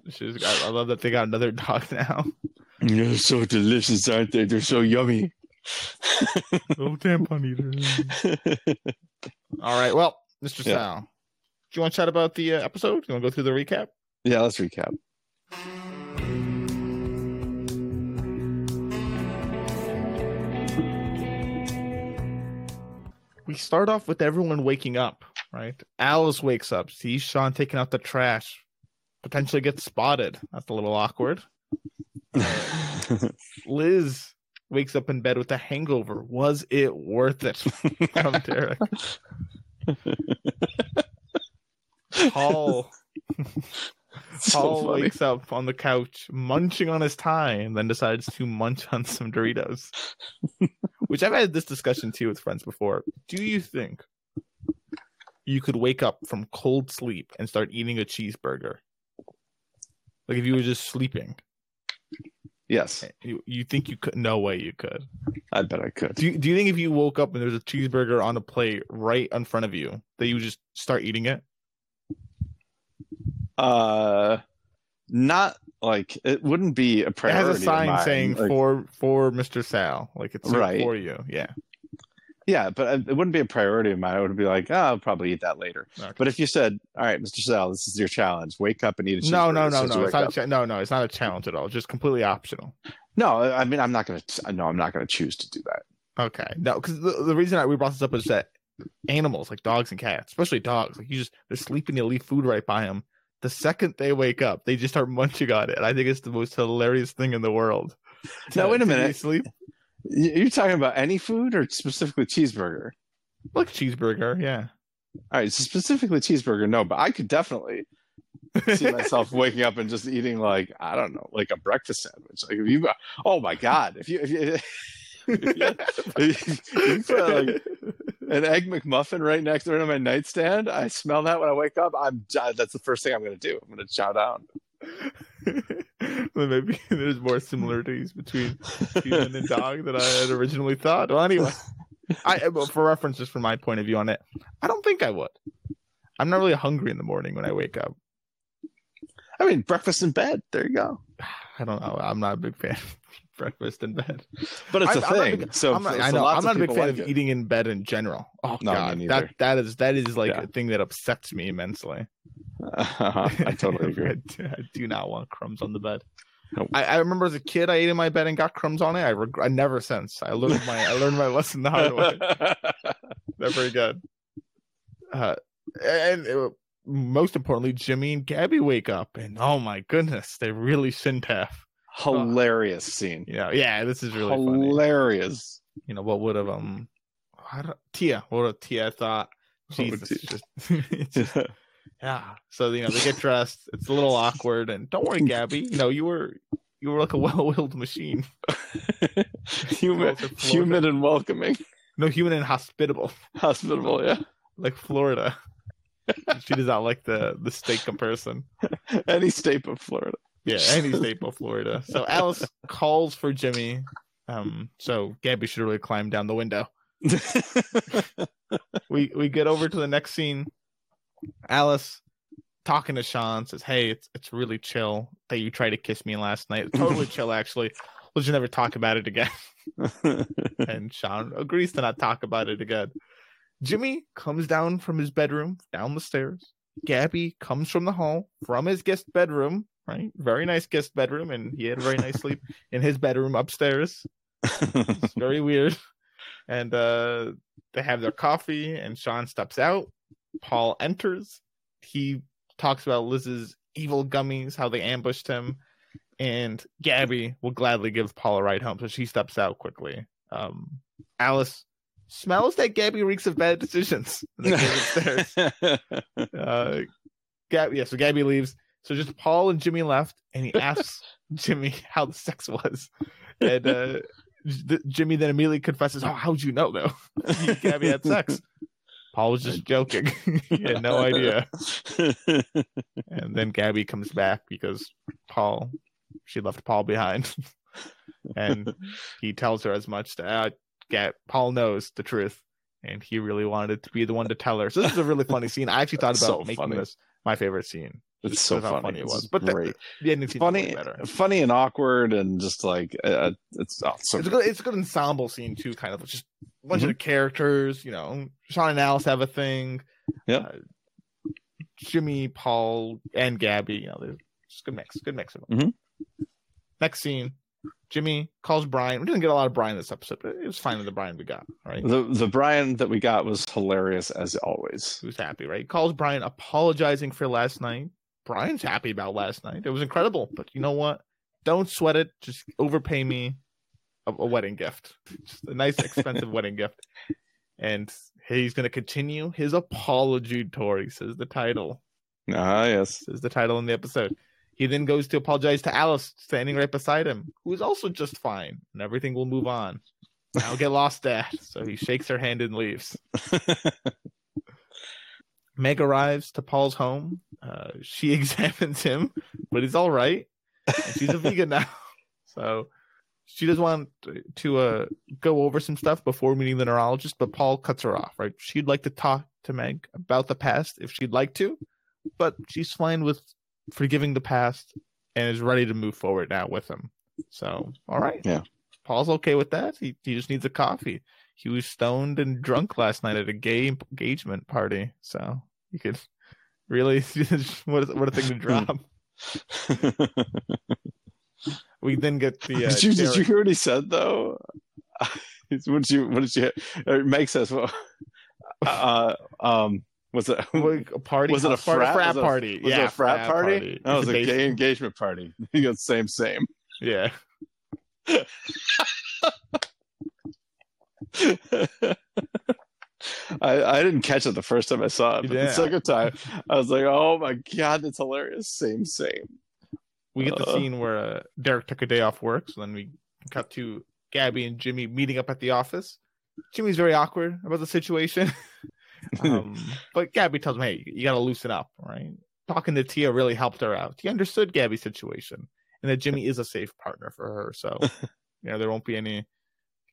She's got, I love that they got another dog now. they're so delicious aren't they they're so yummy oh, Tampon Eater. All right, well, Mr. Yeah. Sal, do you want to chat about the uh, episode? You want to go through the recap? yeah let's recap We start off with everyone waking up, right? Alice wakes up, sees Sean taking out the trash, potentially gets spotted. That's a little awkward. Liz wakes up in bed with a hangover. Was it worth it? From Derek. Paul so Paul funny. wakes up on the couch munching on his tie and then decides to munch on some Doritos. Which I've had this discussion too with friends before. Do you think you could wake up from cold sleep and start eating a cheeseburger? Like if you were just sleeping. Yes, You, you think you could? No way you could. I bet I could. Do you, do you think if you woke up and there's a cheeseburger on a plate right in front of you, that you would just start eating it? Uh, not like it wouldn't be a priority. It has a sign saying Like, for for Mr. Sal, like it's Right. for you. Yeah. yeah, but uh, it wouldn't be a priority of mine. I would be like, oh, I'll probably eat that later. Okay. But if you said, all right, Mr. Sal, this is your challenge. Wake up and eat a cheeseburger. No, no, no, soon as you no. It's not a up." cha- no, no. It's not a challenge at all. It's just completely optional. No, I mean, I'm not gonna. No, I'm not gonna choose to do that. Okay. No, because the, the reason I, we brought this up is that animals like dogs and cats, especially dogs, like you just they're sleeping, you leave food right by them. The second they wake up, they just start munching on it. And I think it's the most hilarious thing in the world. Now, wait a minute. Sleep You're talking about any food or specifically cheeseburger? like cheeseburger, yeah. All right, so specifically cheeseburger, no, but I could definitely see myself waking up and just eating like I don't know, like a breakfast sandwich. Like if you, oh my god, if you if you, if you, if you put like an egg McMuffin right next to my nightstand, I smell that when I wake up. I'm that's the first thing I'm gonna do. I'm gonna chow down. well, maybe there's more similarities between human and dog than I had originally thought. Well, anyway, I for reference, just from my point of view on it, I don't think I would. I'm not really hungry in the morning when I wake up. I mean, breakfast in bed. There you go. I don't know. I'm not a big fan breakfast in bed. But it's I'm- a not thing. big- so I'm not, I know. I'm not a big fan like of it. eating in bed in general. Oh No, god, that that is that is like Yeah. a thing that upsets me immensely. I totally agree. I, do, I do not want crumbs on the bed. Nope. I, I remember as a kid, I ate in my bed and got crumbs on it. I regret. I never since. I learned my I learned my lesson the hard way. Not very good. Uh, and uh, most importantly, Jimmy and Gabby wake up, and oh my goodness, they really shouldn't have. Hilarious scene. Yeah, yeah, this is really funny. Hilarious. You know, what would have um, I don't, Tia? What would Tia thought? Jesus, just, just- yeah. So you know, they get dressed. It's a little awkward, and don't worry, Gabby. You know, you were you were like a well-oiled machine. human, human and welcoming. No, human and hospitable, Hospitable, yeah. like Florida. she does not like the the state comparison. Any state but Florida. Yeah, any state but Florida. So Alice calls for Jimmy. Um, so Gabby should really climb down the window. We we get over to the next scene. Alice talking to Sean says, "Hey, it's it's really chill that you tried to kiss me last night. Totally chill, actually. We'll just never talk about it again." and Sean agrees to not talk about it again. Jimmy comes down from his bedroom, down the stairs. Gabby comes from the hall, from his guest bedroom, right? Very nice guest bedroom, and he had a very nice sleep in his bedroom upstairs. It's very weird. And uh they have their coffee, and Sean steps out. Paul enters. He talks about Liz's evil gummies, how they ambushed him, and Gabby will gladly give Paul a ride home, so she steps out quickly. Um, Alice smells that Gabby reeks of bad decisions. And upstairs. Uh, Gabby, yeah, so Gabby leaves. So just Paul and Jimmy left, and he asks Jimmy how the sex was, and uh, J- Jimmy then immediately confesses, "Oh, how'd you know though? Gabby had sex." Paul was just joking; he had no idea. And then Gabby comes back because Paul, she left Paul behind, and he tells her as much. To uh, Gab, Paul knows the truth, and he really wanted to be the one to tell her. So this is a really funny scene. I actually thought about So making funny. this my favorite scene. It's so funny. funny it was. But the- great. The scene funny, funny and awkward, and just like uh, it's oh, so It's a good. It's a good ensemble scene too. Kind of just a bunch of the characters. You know, Sean and Alice have a thing. Yeah. Uh, Jimmy, Paul, and Gabby. You know, there's just good mix. Good mix of them. Mhm. Next scene. Jimmy calls Brian. We didn't get a lot of Brian this episode, but it was fine with the Brian we got, right? The the Brian that we got was hilarious as always. Who's happy, right? Calls Brian apologizing for last night. Brian's happy about last night. It was incredible, but you know what? Don't sweat it. Just overpay me a, a wedding gift, just a nice, expensive wedding gift. And he's going to continue his apology tour. He says the title. Ah, yes. Is the title in the episode. He then goes to apologize to Alice, standing right beside him, who is also just fine, and everything will move on. I'll get lost, Dad. So he shakes her hand and leaves. Meg arrives to Paul's home. Uh, she examines him, but he's all right. And she's a vegan now. So she does want to uh, go over some stuff before meeting the neurologist, but Paul cuts her off. Right? She'd like to talk to Meg about the past if she'd like to, but she's fine with forgiving the past and is ready to move forward now with him. So, all right. Yeah. Paul's okay with that. He he just needs a coffee. He was stoned and drunk last night at a gay engagement party, so you could really what a, what a thing to drop. we then get the. Uh, did you did you Derek- hear what he said though? what did you what did you? Meg says, "Well, uh, um, was it Like, a party? Was it a frat? frat it party? was yeah, it a frat, party? No, it was a gay engagement party." He goes, "Same, same." Yeah. I, I didn't catch it the first time I saw it, but Yeah. the second time I was like, "Oh my god, that's hilarious!" Same, same. We get the Uh. scene where uh, Derek took a day off work, so then we cut to Gabby and Jimmy meeting up at the office. Jimmy's very awkward about the situation. um, but Gabby tells him, hey, you got to loosen up, right? Talking to Tia really helped her out. He understood Gabby's situation and that Jimmy is a safe partner for her. So, you know, there won't be any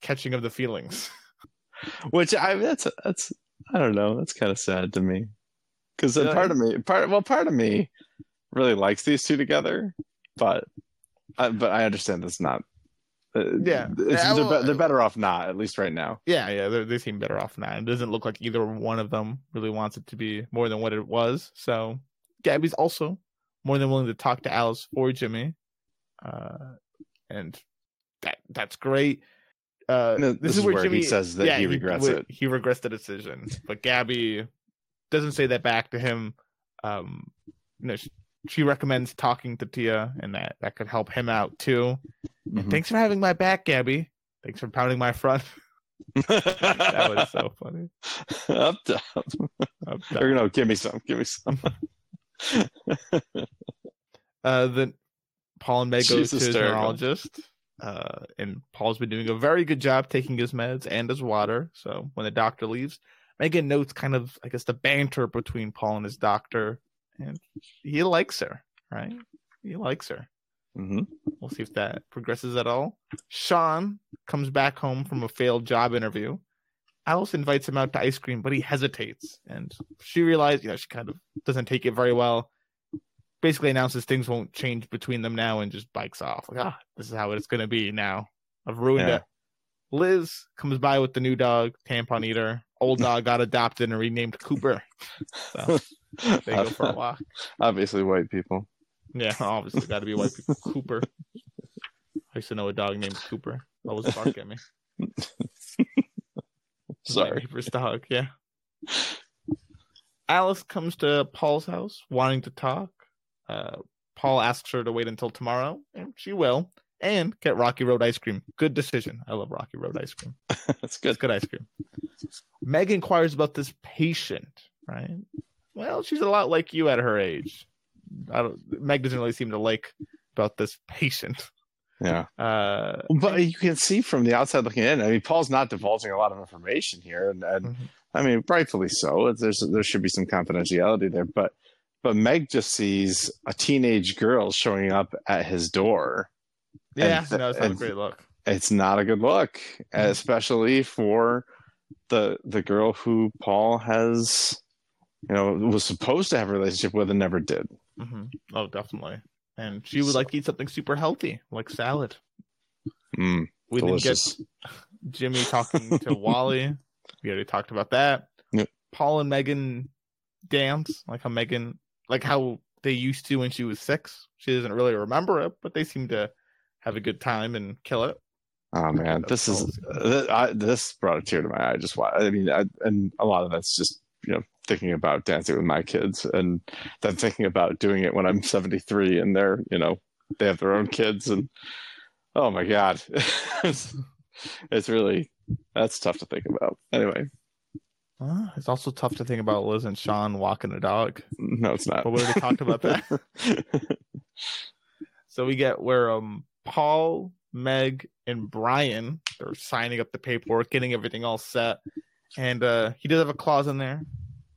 catching of the feelings. Which I that's that's I don't know. That's kind of sad to me because part of me, part well, part of me really likes these two together, but I, but I understand that's not. uh, Yeah. it's, Yeah, they're, well, be- they're better off not at least right now. Yeah, yeah, they seem better off now. It doesn't look like either one of them really wants it to be more than what it was. So Gabby's also more than willing to talk to Alice for Jimmy, uh, and that that's great. Uh, No, this, is where, Jimmy he says that yeah, he regrets would- it. He regrets the decision, but Gabby doesn't say that back to him. Um, you know, she, she recommends talking to Tia, and that that could help him out too. Mhm. Thanks for having my back, Gabby. Thanks for pounding my front. that was so funny. up top. Up Or no, give me some. Give me some. Uh, then Paul and Meg go to his neurologist. Uh, and Paul's been doing a very good job taking his meds and his water. So when the doctor leaves, Megan notes kind of, I guess, the banter between Paul and his doctor, and he likes her, right? He likes her. Mm-hmm. We'll see if that progresses at all. Sean comes back home from a failed job interview. Alice invites him out to ice cream, but he hesitates. And she realizes, you know, she kind of doesn't take it very well. Basically announces things won't change between them now and just bikes off. Like, ah, this is how it's going to be now. I've ruined Yeah. it. Liz comes by with the new dog, Tampon Eater. Old dog got adopted and renamed Cooper. So they go for a walk. Obviously, white people. Yeah, obviously got to be white people. Cooper. I used to know a dog named Cooper. Always bark at me. Sorry. neighbor's dog. Yeah. Alice comes to Paul's house wanting to talk. Uh, Paul asks her to wait until tomorrow, and she will, and get Rocky Road ice cream. Good decision. I love Rocky Road ice cream. That's good. It's good ice cream. Meg inquires about this patient, right? Well, she's a lot like you at her age. I don't. Meg doesn't really seem to like about this patient. Yeah. Uh, But you can see from the outside looking in. I mean, Paul's not divulging a lot of information here, and, and Mhm. I mean, rightfully so. There's there should be some confidentiality there, but but Meg just sees a teenage girl showing up at his door. yeah, And no, it's not a great look. It's not a good look, especially for the the girl who Paul has, you know, was supposed to have a relationship with and never did. hmm Oh, definitely. And she would like to eat something super healthy, like salad. Mm, We delicious. didn't get Jimmy talking to Wally. We already talked about that. Yep. Paul and Megan dance, like how Megan, like how they used to when she was six. She doesn't really remember it, but they seem to have a good time and kill it. Oh man, this is all. I, this brought a tear to my eye. Just why I mean, I, and a lot of that's just you know thinking about dancing with my kids, and then thinking about doing it when I'm 73 and they're you know they have their own kids, and oh my god, it's, it's really that's tough to think about. Anyway, Uh, it's also tough to think about Liz and Sean walking a dog. no, it's not. But we already talked about that. So we get where um Paul, Meg, and Brian are signing up the paperwork, getting everything all set, and uh he does have a clause in there.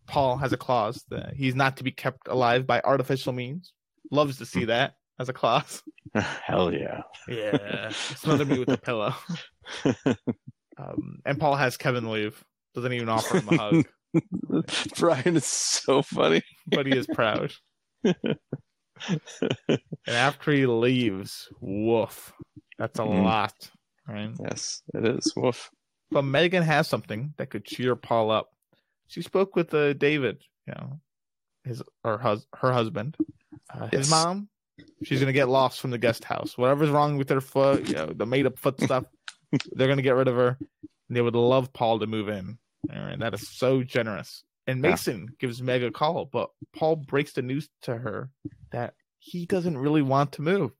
Paul has a clause that he's not to be kept alive by artificial means. Loves to see that. as a clause. Hell yeah. Yeah, smother me with a pillow. Um, and Paul has Kevin leave. Doesn't even offer him a hug, Brian is so funny. but he is proud. And after he leaves, woof. That's a Mm. lot, right? Yes, it is. Woof. But Megan has something that could cheer Paul up. She spoke with uh, David, you know, his or hus- her husband, uh, his mom. She's gonna get lost from the guest house. Whatever's wrong with her foot, you know, the made up foot stuff, they're gonna get rid of her. And they would love Paul to move in. All right, that is so generous. And Yeah. Mason gives Meg a call, but Paul breaks the news to her that he doesn't really want to move.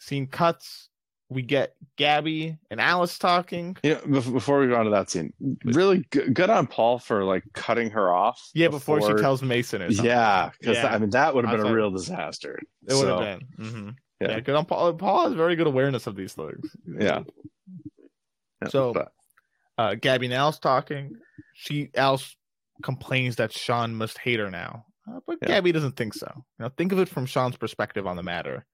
Scene cuts. We get Gabby and Alice talking. You know, before we go on to that scene, really good, good on Paul for like cutting her off. Yeah, before, she tells Mason. Yeah, because Yeah. I mean that would have been a thought- real disaster. it would So, have been. hmm yeah. Yeah, good on Paul. Paul has very good awareness of these things. Yeah. yeah, So- but- uh, Gabby and Alice talking. She Alice complains that Sean must hate her now, uh, but Yeah. Gabby doesn't think so. You know, think of it from Sean's perspective on the matter.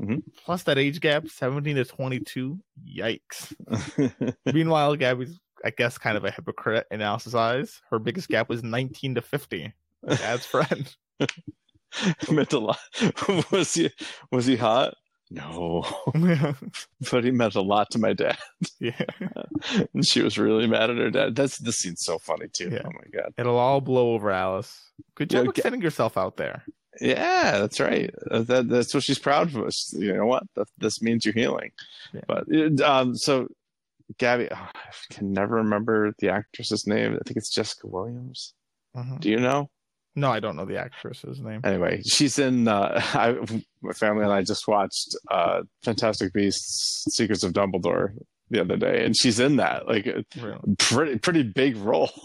Mhm. Plus that age gap, seventeen to twenty-two. Yikes. Meanwhile, Gabby's, I guess, kind of a hypocrite in Alice's eyes. Her biggest gap was nineteen to fifty. Dad's friend. meant a lot. was he was he hot? No, but he meant a lot to my dad. yeah. And she was really mad at her dad. That's this scene's so funny too. Yeah. Oh my god. It'll all blow over Alice. Good job Ga- extending yourself out there. Yeah, that's right. Uh, That, that's what she's proud of us. You know what? That, this means you're healing. Yeah. But um, so Gabby, oh, I can never remember the actress's name. I think it's Jessica Williams. Mhm. Do you know? No, I don't know the actress's name. Anyway, she's in. Uh, I, my family and I just watched uh, Fantastic Beasts: Secrets of Dumbledore the other day, and she's in that. Like a Really. pretty pretty big role.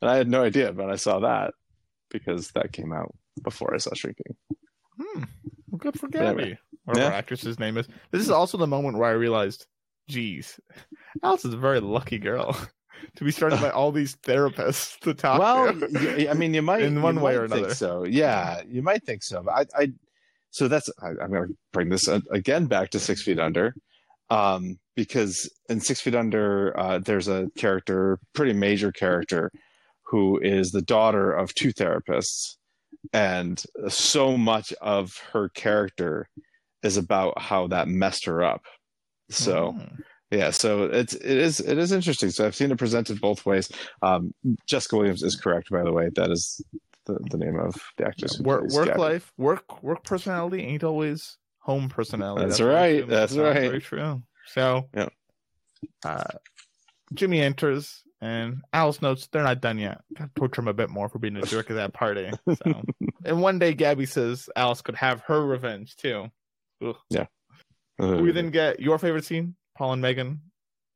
And I had no idea, but I saw that because that came out before I saw Shrinking. Hmm. Well, good for Gabby. Whatever Yeah. actress's name is. This is also the moment where I realized, geez, Alice is a very lucky girl to be started by all these therapists to talk well, to. I mean, you might In one way or think another. So yeah, you might think so. But I, I so that's I, I'm going to bring this again back to Six Feet Under, um, because in Six Feet Under, uh, there's a character, pretty major character, who is the daughter of two therapists, and so much of her character is about how that messed her up. So. Hmm. Yeah, so it's it is it is interesting. So I've seen it presented both ways. Um, Jessica Williams is correct, by the way. That is the, the name of the actress. who work, work Gabby. life, work, work personality ain't always home personality. That's very right, that's That's right. Very true. So, Yeah. uh, Jimmy enters, and Alice notes they're not done yet. Gotta torture him a bit more for being a jerk at that party. So, and one day Gabby says Alice could have her revenge too. Ugh. Uh, We then get your favorite scene, Paul and Megan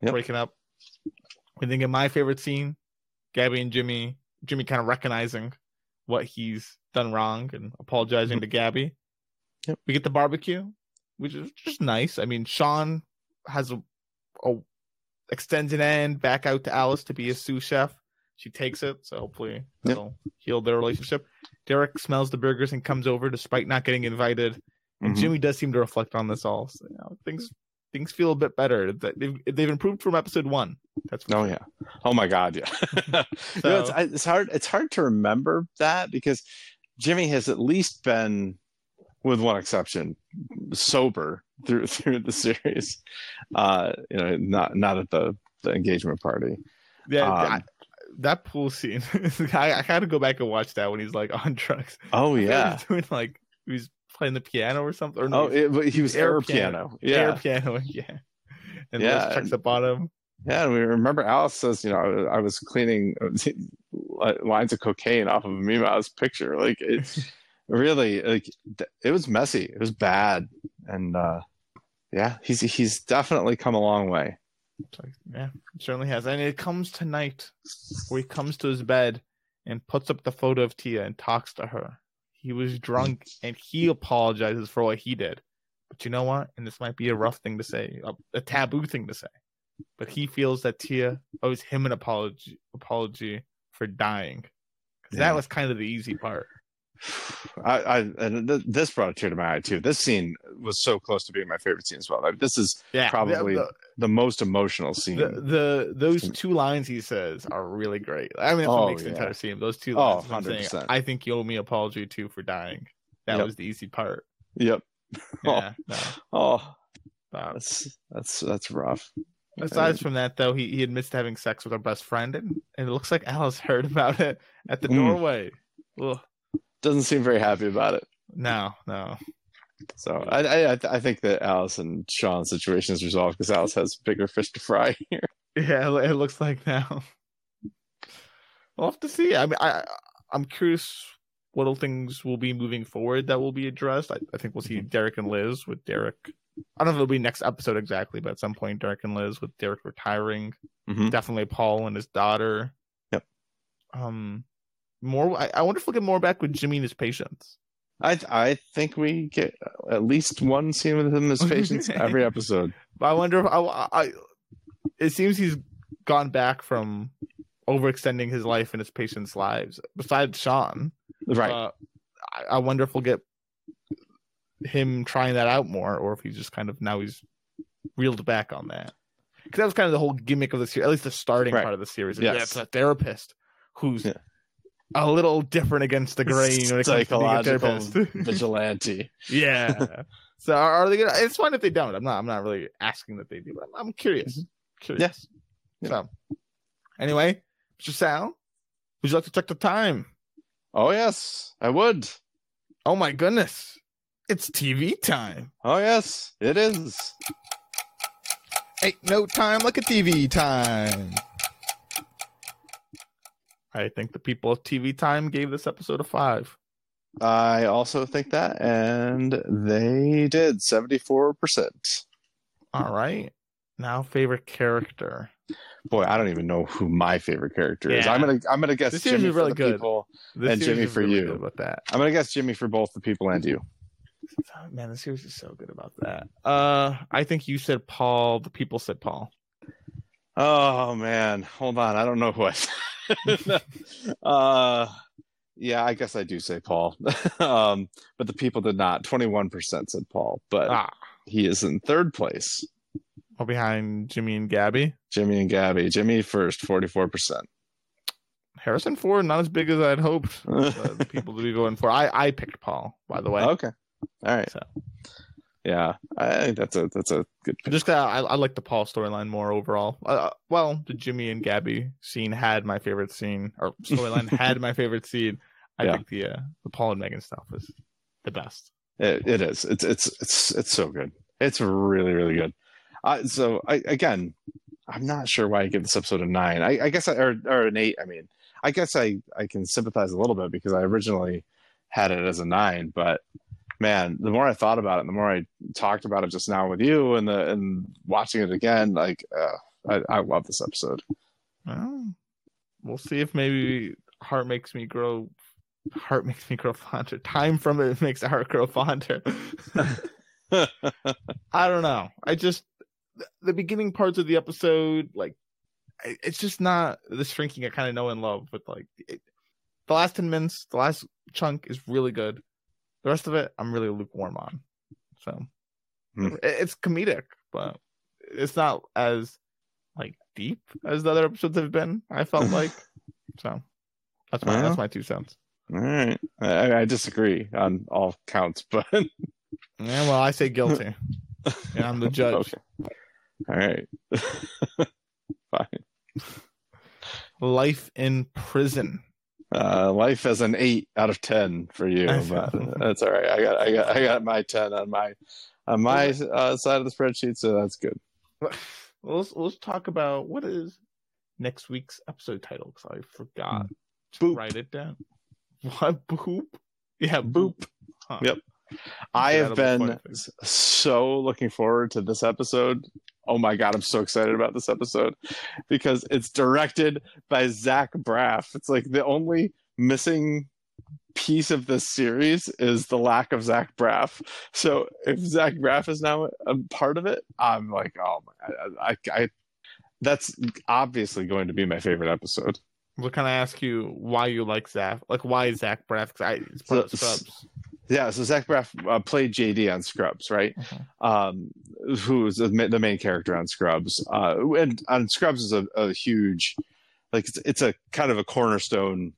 Yep. breaking up. We think get my favorite scene, Gabby and Jimmy. Jimmy kind of recognizing what he's done wrong and apologizing to Gabby. Yep. We get the barbecue, which is just nice. I mean, Sean has a, a extends an end back out to Alice to be a sous chef. She takes it, so hopefully that'll heal their relationship. Derek smells the burgers and comes over despite not getting invited. And Mhm. Jimmy does seem to reflect on this all. So, you know, things things feel a bit better. They've, they've improved from episode one. That's Oh sure. yeah. Oh my God. Yeah. You know, it's, I, it's hard. It's hard to remember that because Jimmy has at least been, with one exception, sober through through the series. Uh, you know, not not at the the engagement party. Yeah, Um, I- that pool scene. I, I had to go back and watch that when he's like on drugs. Oh yeah. doing like he was playing the piano or something. Or no, Oh, he it, he was air air piano. piano. Yeah. air piano. Yeah, and Yeah, Liz checks on him. Yeah, and we remember Alice says, you know, I was cleaning lines of cocaine off of Mima's picture. Like it really, like it was messy. It was bad, and uh, yeah, he's he's definitely come a long way. Yeah, certainly has. And it comes tonight where he comes to his bed and puts up the photo of Tia and talks to her. He was drunk and he apologizes for what he did. But you know what? And this might be a rough thing to say, a, a taboo thing to say. But he feels that Tia owes him an apology apology for dying. 'Cause Yeah. that was kind of the easy part. I, I and th- this brought a tear to my eye too. This scene was so close to being my favorite scene as well. Like, this is Yeah, Probably the, the most emotional scene. the, the those two lines he says are really great. I mean, that's Oh, what makes the entire scene. Those two lines. is what I'm saying. I think you owe me an apology too for dying. That Yep. was the easy part. yep. Yeah. no, Oh, that's that's that's rough. Aside from that, though, he, he admits to having sex with our best friend, and, and it looks like Alice heard about it at the Mm. doorway. Ugh. Doesn't seem very happy about it. No, no. So I I I- think that Alice and Sean's situation is resolved because Alice has bigger fish to fry here. Yeah, it looks like now. We'll have to see. I mean, I I'm curious what things will be moving forward that will be addressed. I, I think we'll see Derek and Liz with Derek. I don't know if it'll be next episode exactly, but at some point, Derek and Liz with Derek retiring. Mhm. Definitely Paul and his daughter. Yep. Um, more. I, I wonder if we'll get more back with Jimmy and his patients. I I think we get at least one scene with him as patients every episode. But I wonder if I, I it seems he's gone back from overextending his life and his patients' lives. Besides Sean, Right. uh, I, I wonder if we'll get him trying that out more, or if he's just kind of now he's reeled back on that. Because that was kind of the whole gimmick of the series, at least the starting Right. part of the series. Yes. Yeah, it's a therapist who's Yeah. A little different against the grain when it comes to being a Psychological vigilante. Yeah. so are, they gonna? It's fine if they don't. I'm not. I'm not really asking that they do, but I'm, I'm curious. Mm-hmm. Curious. Yeah. So, anyway, Mr. Sal, would you like to check the time? Oh yes, I would. Oh my goodness, it's TV time. Oh yes, it is. Ain't no time like a TV time. I think the people of TV time gave this episode a five. I also think that, and they did seventy-four percent. All right. Now, favorite character. Boy, I don't even know who my favorite character is. I'm gonna I'm gonna guess This Jimmy for really the good. people. This And Jimmy for really you. good With that. I'm gonna guess Jimmy for both the people and you. Man, the series is so good about that. Uh, I think you said Paul. The people said Paul. Oh man, hold on. I don't know who I. uh, yeah, I guess I do say Paul. um, but the people did not. Twenty-one percent said Paul, but Ah, he is in third place. well, behind Jimmy and Gabby. Jimmy and Gabby. Jimmy first, forty-four percent. Harrison Ford, not as big as I'd hoped. the people to be going for. I I picked Paul, by the way. Okay, all right. So Yeah, I think that's a that's a good. Pick. just 'cause I I like the Paul storyline more overall. Uh, well, the Jimmy and Gabby scene had my favorite scene, or storyline had my favorite scene. I Yeah. think the uh, the Paul and Megan stuff was the best. It, it is. It's it's it's it's so good. It's really really good. Uh, so I, again, I'm not sure why I give this episode a nine. I, I guess I, or or an eight. I mean, I guess I I can sympathize a little bit because I originally had it as a nine, but man, the more I thought about it, the more I talked about it just now with you and the and watching it again, like uh, I I love this episode. Well, we'll see if maybe heart makes me grow. Heart makes me grow fonder. Time from it makes the heart grow fonder. I don't know. I just the- beginning parts of the episode, like it's just not the shrinking I kind of know and love. But like it, the last ten minutes, the last chunk is really good. The rest of it, I'm really lukewarm on. So hmm. it- it's comedic, but it's not as like deep as the other episodes have been. I felt like so. That's my that's my two cents. All right, I, I disagree on all counts, but Yeah, well, I say guilty. Yeah, I'm the judge. Okay. All right. Fine. Life in prison. Uh, life as an eight out of ten for you, but that's all right. I got, I got, I got my ten on my on my uh, side of the spreadsheet, so that's good. Well, let's let's talk about what is next week's episode title because I forgot to Boop. write it down. What boop? Yeah, boop. Huh. Yep. I have been fun, I think. s- so looking forward to this episode. Oh my god, I'm so excited about this episode because it's directed by Zach Braff. It's like the only missing piece of this series is the lack of Zach Braff. So if Zach Braff is now a part of it, I'm like, oh my, I, I, I that's obviously going to be my favorite episode. We're gonna ask you why you like Zach, like why Zach Braff? I it's part of Scrubs. Yeah, so Zach Braff uh, played JD on Scrubs, right? Mhm. Um, who is the, the main character on Scrubs? Uh, and on Scrubs is a, a huge, like it's, it's a kind of a cornerstone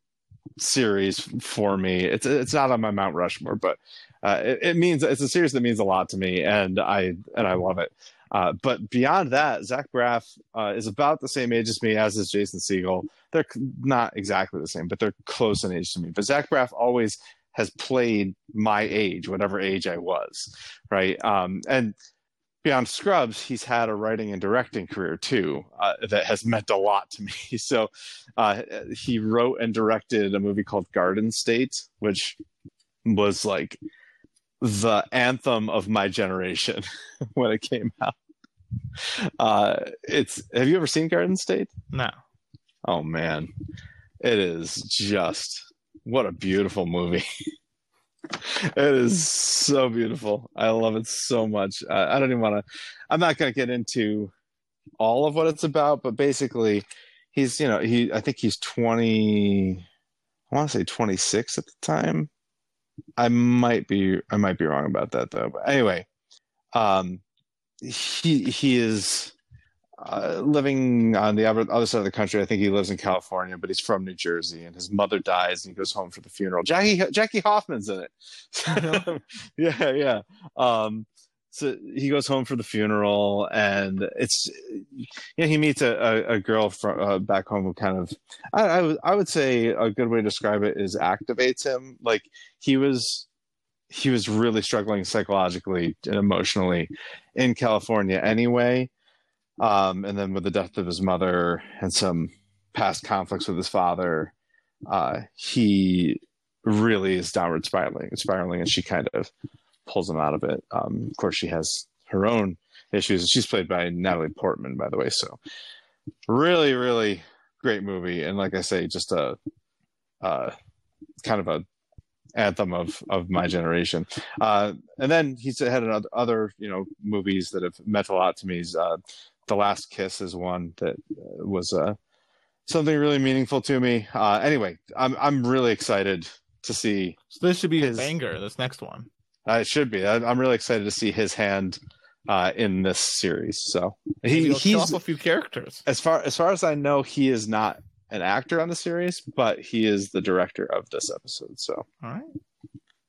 series for me. It's it's not on my Mount Rushmore, but uh, it, it means it's a series that means a lot to me, and I and I love it. Uh, but beyond that, Zach Braff uh, is about the same age as me, as is Jason Segel. They're not exactly the same, but they're close in age to me. But Zach Braff always has played my age, whatever age I was, right? Um, and beyond Scrubs, he's had a writing and directing career too uh, that has meant a lot to me. So uh, he wrote and directed a movie called Garden State, which was like the anthem of my generation when it came out. Uh, it's have you ever seen Garden State? No, Oh man, it is just what a beautiful movie. it is so beautiful. I love it so much. I, I don't even want to. I'm not going to get into all of what it's about, but basically, he's you know he. I think he's 20. I want to say 26 at the time. I might be. I might be wrong about that though. But anyway, um, he he is uh, living on the other, other side of the country. I think he lives in California, but he's from New Jersey, and his mother dies, and he goes home for the funeral. Jackie Jackie Hoffman's in it. yeah, yeah. Um, so he goes home for the funeral, and it's yeah. He meets a, a, a girl from uh, back home who kind of I, I I would say a good way to describe it is activates him. Like he was he was really struggling psychologically and emotionally in California anyway um, and then with the death of his mother and some past conflicts with his father, uh, he really is downward spiraling, spiraling, and she kind of pulls him out of it. Um, of course, she has her own issues. She's played by Natalie Portman, by the way. So, really, really great movie, and like I say, just a uh, kind of a anthem of of my generation. Uh, and then he's had another other you know movies that have meant a lot to me. Uh, the Last Kiss is one that uh, was uh, something really meaningful to me. Uh, anyway, I'm I'm really excited to see. so this should be His- banger. This next one. Uh, it should be. I, I'm really excited to see his hand uh, in this series. So he, he's off a few characters. as far as far as I know, he is not an actor on the series, but he is the director of this episode. So All right.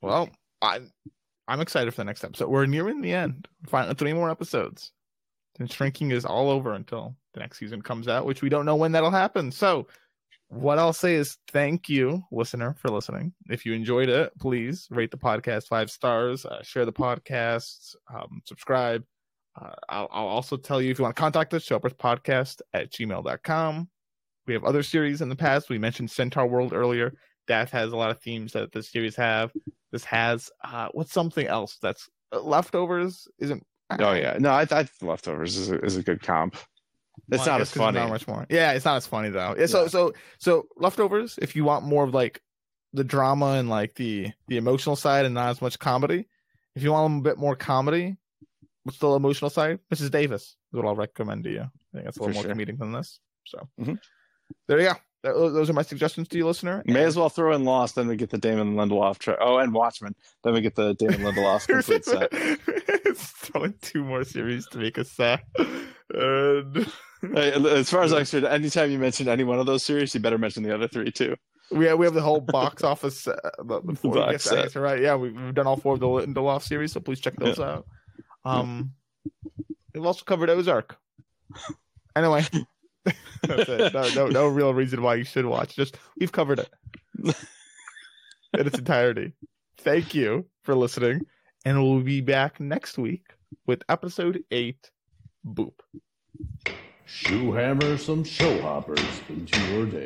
Well, I I'm excited for the next episode. We're nearing the end. Finally, three more episodes. And shrinking is all over until the next season comes out, which we don't know when that'll happen. So, what I'll say is thank you, listener, for listening. If you enjoyed it, please rate the podcast five stars, uh, share the podcast, um, subscribe. Uh, I'll, I'll also tell you if you want to contact us, showhopperspodcast at gmail.com. We have other series in the past. We mentioned Centaurworld earlier. That has a lot of themes that this series have. This has uh, what's something else that's uh, leftovers isn't. Oh yeah, no, I thought leftovers is a, is a good comp. It's Well, not as funny. Not much more. Yeah, it's not as funny though. Yeah, so Yeah. so so leftovers. If you want more of like the drama and like the the emotional side and not as much comedy, if you want a bit more comedy, but still emotional side, Mrs. Davis is what I'll recommend to you. I think that's a little For more sure. comedic than this. So Mhm. there you go. That- those are my suggestions to you, listener. May as well throw in Lost, then we get the Damon Lindelof. Tra- oh, and Watchmen, then we get the Damon Lindelof complete set. it's throwing two more series to make us sad. And Hey, as far as I'm concerned, anytime you mention any one of those series, you better mention the other three too. we have we have the whole box office. Uh, the, the four, I Box guess, set. right. Yeah, we, we've done all four of the Lindelof series, so please check those out. Um, we've also covered Ozark. Anyway, that's it. No, no, no real reason why you should watch. Just we've covered it in its entirety. Thank you for listening, and we'll be back next week with episode eight. Boop. Shoe hammer some show hoppers into your day.